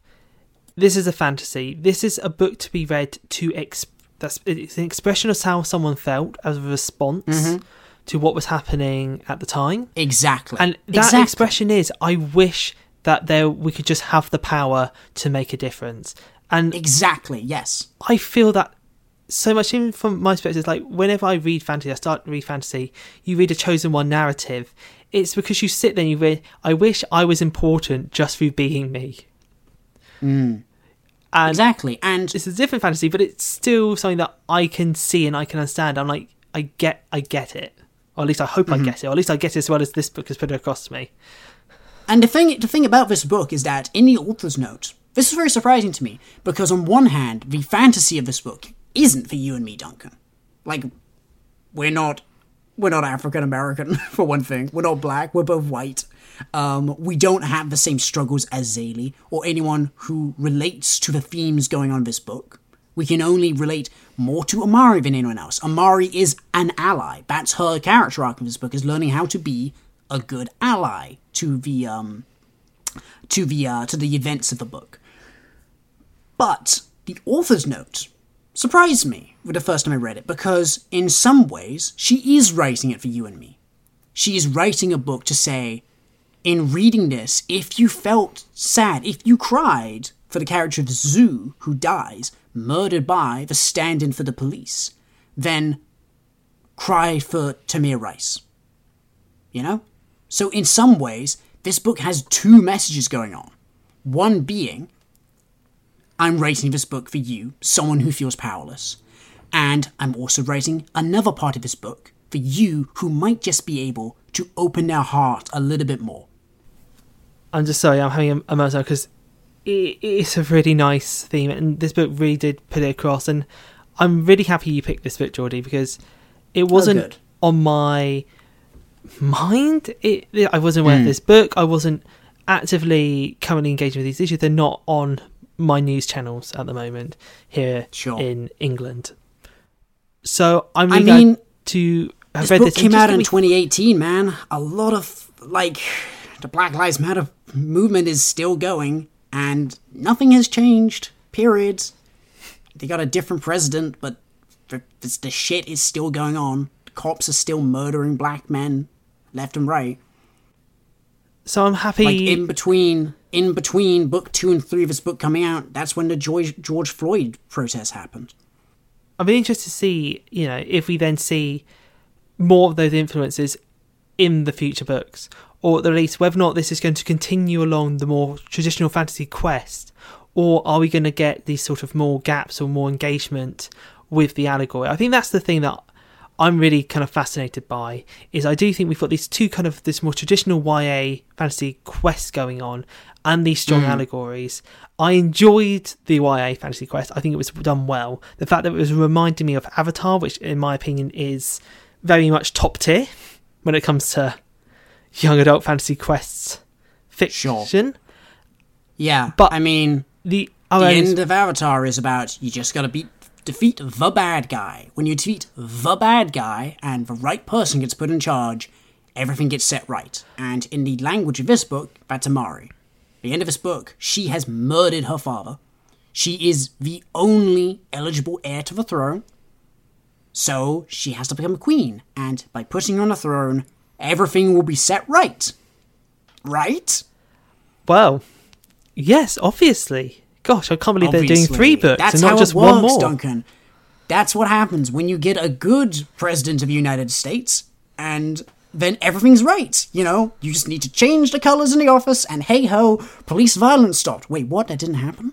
this is a fantasy. This is a book to be read to ex- that's it's an expression of how someone felt as a response Mm-hmm. to what was happening at the time. Exactly. And that exactly. expression is I wish that there we could just have the power to make a difference. And Exactly, yes. I feel that so much even from my perspective, like whenever I read fantasy, I start to read fantasy, you read a chosen one narrative. It's because you sit there and you read, I wish I was important just through being me. Mm. And Exactly. And it's a different fantasy, but it's still something that I can see and I can understand. I'm like, I get, I get it, or at least I hope I mm-hmm. get it, or at least I get it as well as this book has put it across to me. And the thing, the thing about this book is that in the author's note, this is very surprising to me because on one hand, the fantasy of this book isn't for you and me, Duncan. Like, we're not, we're not African American for one thing. We're not black. We're both white. Um, we don't have the same struggles as Zélie or anyone who relates to the themes going on this book. We can only relate more to Amari than anyone else. Amari is an ally. That's her character arc in this book is learning how to be a good ally to the um to the uh, to the events of the book. But the author's note surprised me with the first time I read it because in some ways she is writing it for you and me. She is writing a book to say, in reading this, if you felt sad, if you cried for the character of Zu who dies, murdered by the stand in for the police, then cry for Tamir Rice. You know? So, in some ways, this book has two messages going on. One being, I'm writing this book for you, someone who feels powerless. And I'm also writing another part of this book for you who might just be able to open their heart a little bit more. I'm just sorry, I'm having a, a meltdown because it, it's a really nice theme, and this book really did put it across. And I'm really happy you picked this book, Geordie, because it oh, wasn't good. on my mind. It, I wasn't aware of hmm. this book. I wasn't actively currently engaging with these issues. They're not on my news channels at the moment here Sure. in England. So I'm I really glad mean, to have This read book this. came out in 2018, man. A lot of, like, the Black Lives Matter movement is still going, and nothing has changed, period. They got a different president, but the, the shit is still going on. Cops are still murdering black men left and right. So I'm happy. Like, in between, in between book two and three of this book coming out, that's when the George, George Floyd protest happened. I'd be interested to see, you know, if we then see more of those influences in the future books, or at the least whether or not this is going to continue along the more traditional fantasy quest, or are we going to get these sort of more gaps or more engagement with the allegory? I think that's the thing that I'm really kind of fascinated by. Is I do think we've got these two kind of this more traditional YA fantasy quest going on, and these strong mm. allegories. I enjoyed the YA Fantasy Quest. I think it was done well. The fact that it was reminding me of Avatar, which in my opinion is very much top tier when it comes to young adult fantasy quests fiction. Yeah, But- I mean, The oh, the end of Avatar is about you just gotta beat defeat the bad guy. When you defeat the bad guy and the right person gets put in charge, everything gets set right. And in the language of this book, that's Amari. The end of this book, she has murdered her father. She is the only eligible heir to the throne. So she has to become a queen, and by putting her on the throne, everything will be set right. Right? well, yes, obviously. Gosh, I can't believe they're doing three books That's and not just works, one more. Duncan. That's what happens when you get a good president of the United States, and then everything's right. You know, you just need to change the colors in the office, and hey ho, police violence stopped. Wait, what? That didn't happen.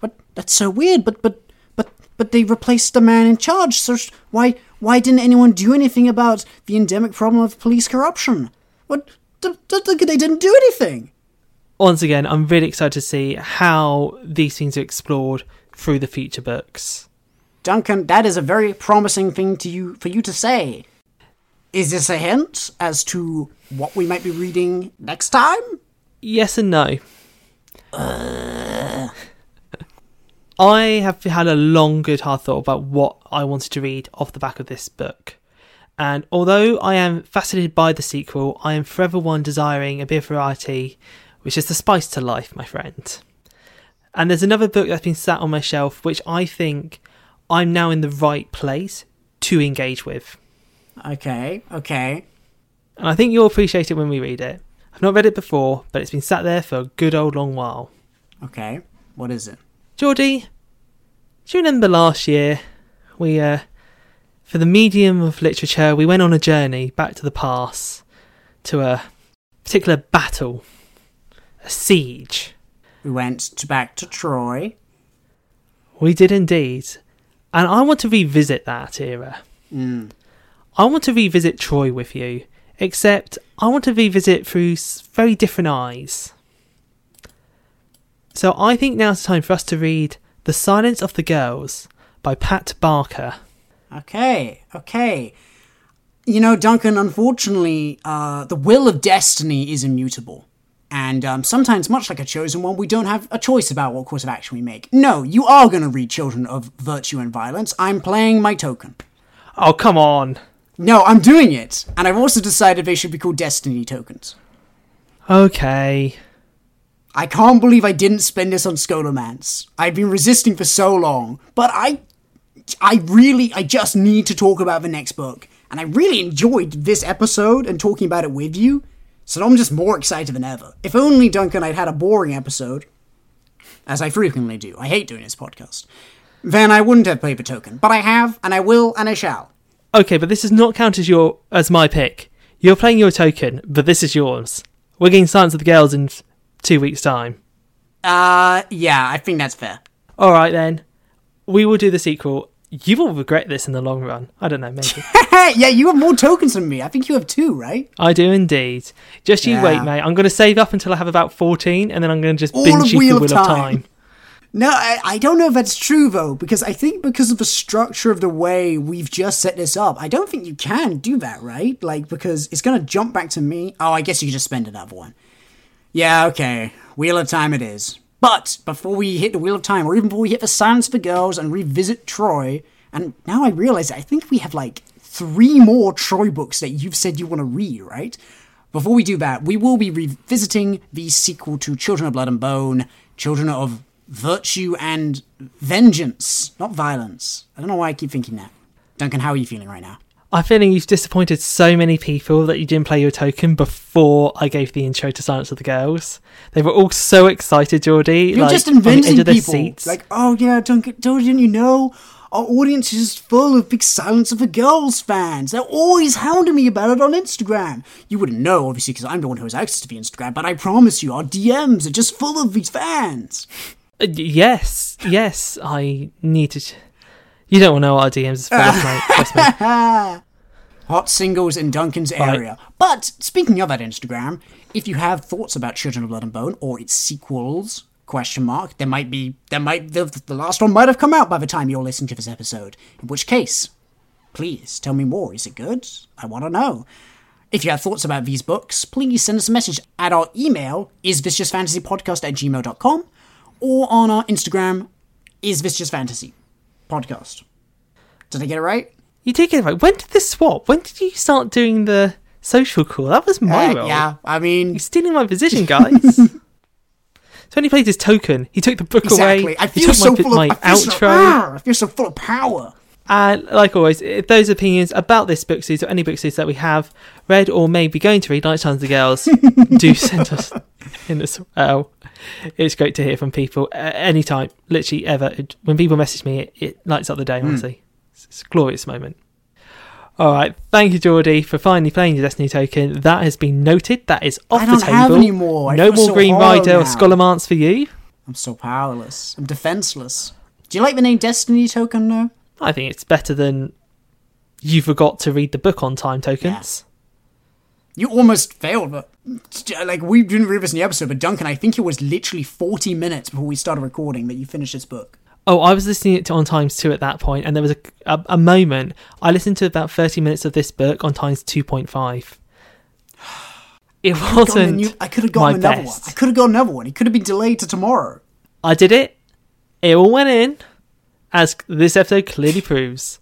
But that's so weird. But but but but they replaced the man in charge. So why why didn't anyone do anything about the endemic problem of police corruption? What? They didn't do anything. Once again, I'm really excited to see how these things are explored through the future books. Duncan, that is a very promising thing to you for you to say. Is this a hint as to what we might be reading next time? Yes and no. Uh. I have had a long, good, hard thought about what I wanted to read off the back of this book. And although I am fascinated by the sequel, I am forever one desiring a bit of variety, which is the spice to life, my friend. And there's another book that's been sat on my shelf, which I think I'm now in the right place to engage with. Okay, okay. And I think you'll appreciate it when we read it. I've not read it before, but it's been sat there for a good old long while. Okay. What is it? Geordie, do you remember last year we, uh, for the medium of literature, we went on a journey back to the past to a particular battle, siege. We went to back to Troy. We did indeed. And I want to revisit that era. Mm. I want to revisit Troy with you, except I want to revisit through very different eyes. So I think now's the time for us to read The Silence of the Girls by Pat Barker. Okay, okay. You know, Duncan, unfortunately, uh, the will of destiny is immutable. And um, sometimes, much like a chosen one, we don't have a choice about what course of action we make. No, you are going to read Children of Virtue and Violence. I'm playing my token. Oh, come on. No, I'm doing it. And I've also decided they should be called Destiny tokens. Okay. I can't believe I didn't spend this on Scholomance. I've been resisting for so long, but I I really I just need to talk about the next book. And I really enjoyed this episode and talking about it with you. So I'm just more excited than ever. If only Duncan I'd had a boring episode, as I frequently do. I hate doing this podcast. Then I wouldn't have played the token. But I have, and I will, and I shall. Okay, but this does not count as your as my pick. You're playing your token, but this is yours. We're getting Silence of the Girls in two weeks' time. Uh yeah, I think that's fair. All right then. We will do the sequel. You will regret this in the long run. I don't know, maybe. yeah, you have more tokens than me. I think you have two, right? I do indeed. Just you Yeah. wait, mate. I'm going to save up until I have about 14, and then I'm going to just All binge of you Wheel of Wheel of Time. Time. No, I, I don't know if that's true though, because I think because of the structure of the way we've just set this up, I don't think you can do that, right? Like, because it's gonna jump back to me. Oh, I guess you could just spend another one. Yeah, okay. Wheel of Time it is. But before we hit the Wheel of Time, or even before we hit the Silence for Girls and revisit Troy, and now I realize I think we have like three more Troy books that you've said you want to read, right? Before we do that, we will be revisiting the sequel to Children of Blood and Bone, Children of Virtue and Vengeance, not violence. I don't know why I keep thinking that. Duncan, how are you feeling right now? I'm feeling you've disappointed so many people that you didn't play your token before I gave the intro to Silence of the Girls. They were all so excited, Geordie. You're like, just inventing people. seats. Like, oh yeah, Duncan, didn't you know? Our audience is full of big Silence of the Girls fans. They're always hounding me about it on Instagram. You wouldn't know, obviously, because I'm the one who has access to the Instagram, but I promise you, our DMs are just full of these fans. Uh, yes, yes, I need to. You don't want to know what our DMs is full of, mate. Trust me. hot singles in Duncan's area. But speaking of that Instagram, if you have thoughts about Children of Blood and Bone or its sequels, question mark, there might be there might the, the last one might have come out by the time you're listening to this episode. In which case, please tell me more. Is it good? I want to know. If you have thoughts about these books, please send us a message at our email, is this just fantasy podcast at gmail.com, or on our Instagram, is this just fantasy podcast. Did I get it right? You did get it right. When did this swap? When did you start doing the social call? That was my Uh, role. yeah, I mean, You're stealing my position, guys. so when he played his token, he took the book exactly. away. I feel so my, full my of I feel so. Ah, I feel so full of power. And like always, if those opinions about this book series or any book series that we have read or may be going to read, like Tons of Girls, do send us in as well. It's great to hear from people uh, at any time, literally ever. It- when people message me, it, it lights up the day, hmm. honestly. It's, it's a glorious moment. All right, thank you, Geordie, for finally playing your Destiny token. That has been noted. That is off I the don't table. have any more. No more so Green Rider or now. Scholomance for you. I'm so powerless. I'm defenseless. Do you like the name Destiny token though? I think it's better than you forgot to read the book on time tokens. You almost failed, but Uh, like we didn't read this in the episode, but Duncan, I think it was literally 40 minutes before we started recording that you finished this book. Oh, I was listening to on times two at that point, and there was a, a, a moment I listened to about thirty minutes of this book on times two point five. It Gotten wasn't. new- I could have gotten another best. one. I could have got another one. It could have been delayed to tomorrow. I did it. It all went in, as this episode clearly proves.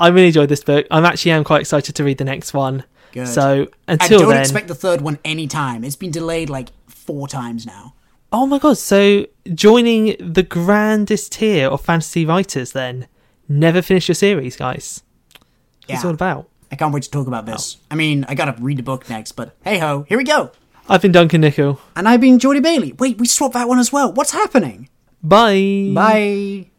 I really enjoyed this book. I'm actually am quite excited to read the next one. Good. So I don't then, expect the third one anytime. It's been delayed like four times now. oh my god! So joining the grandest tier of fantasy writers, then never finish your series, guys. That's what It's all about. I can't wait to talk about this. I mean, I gotta read the book next, but hey ho, here we go. I've been Duncan Nickel. And I've been Geordie Bailey. Wait, we swapped that one as well. What's happening? Bye. Bye.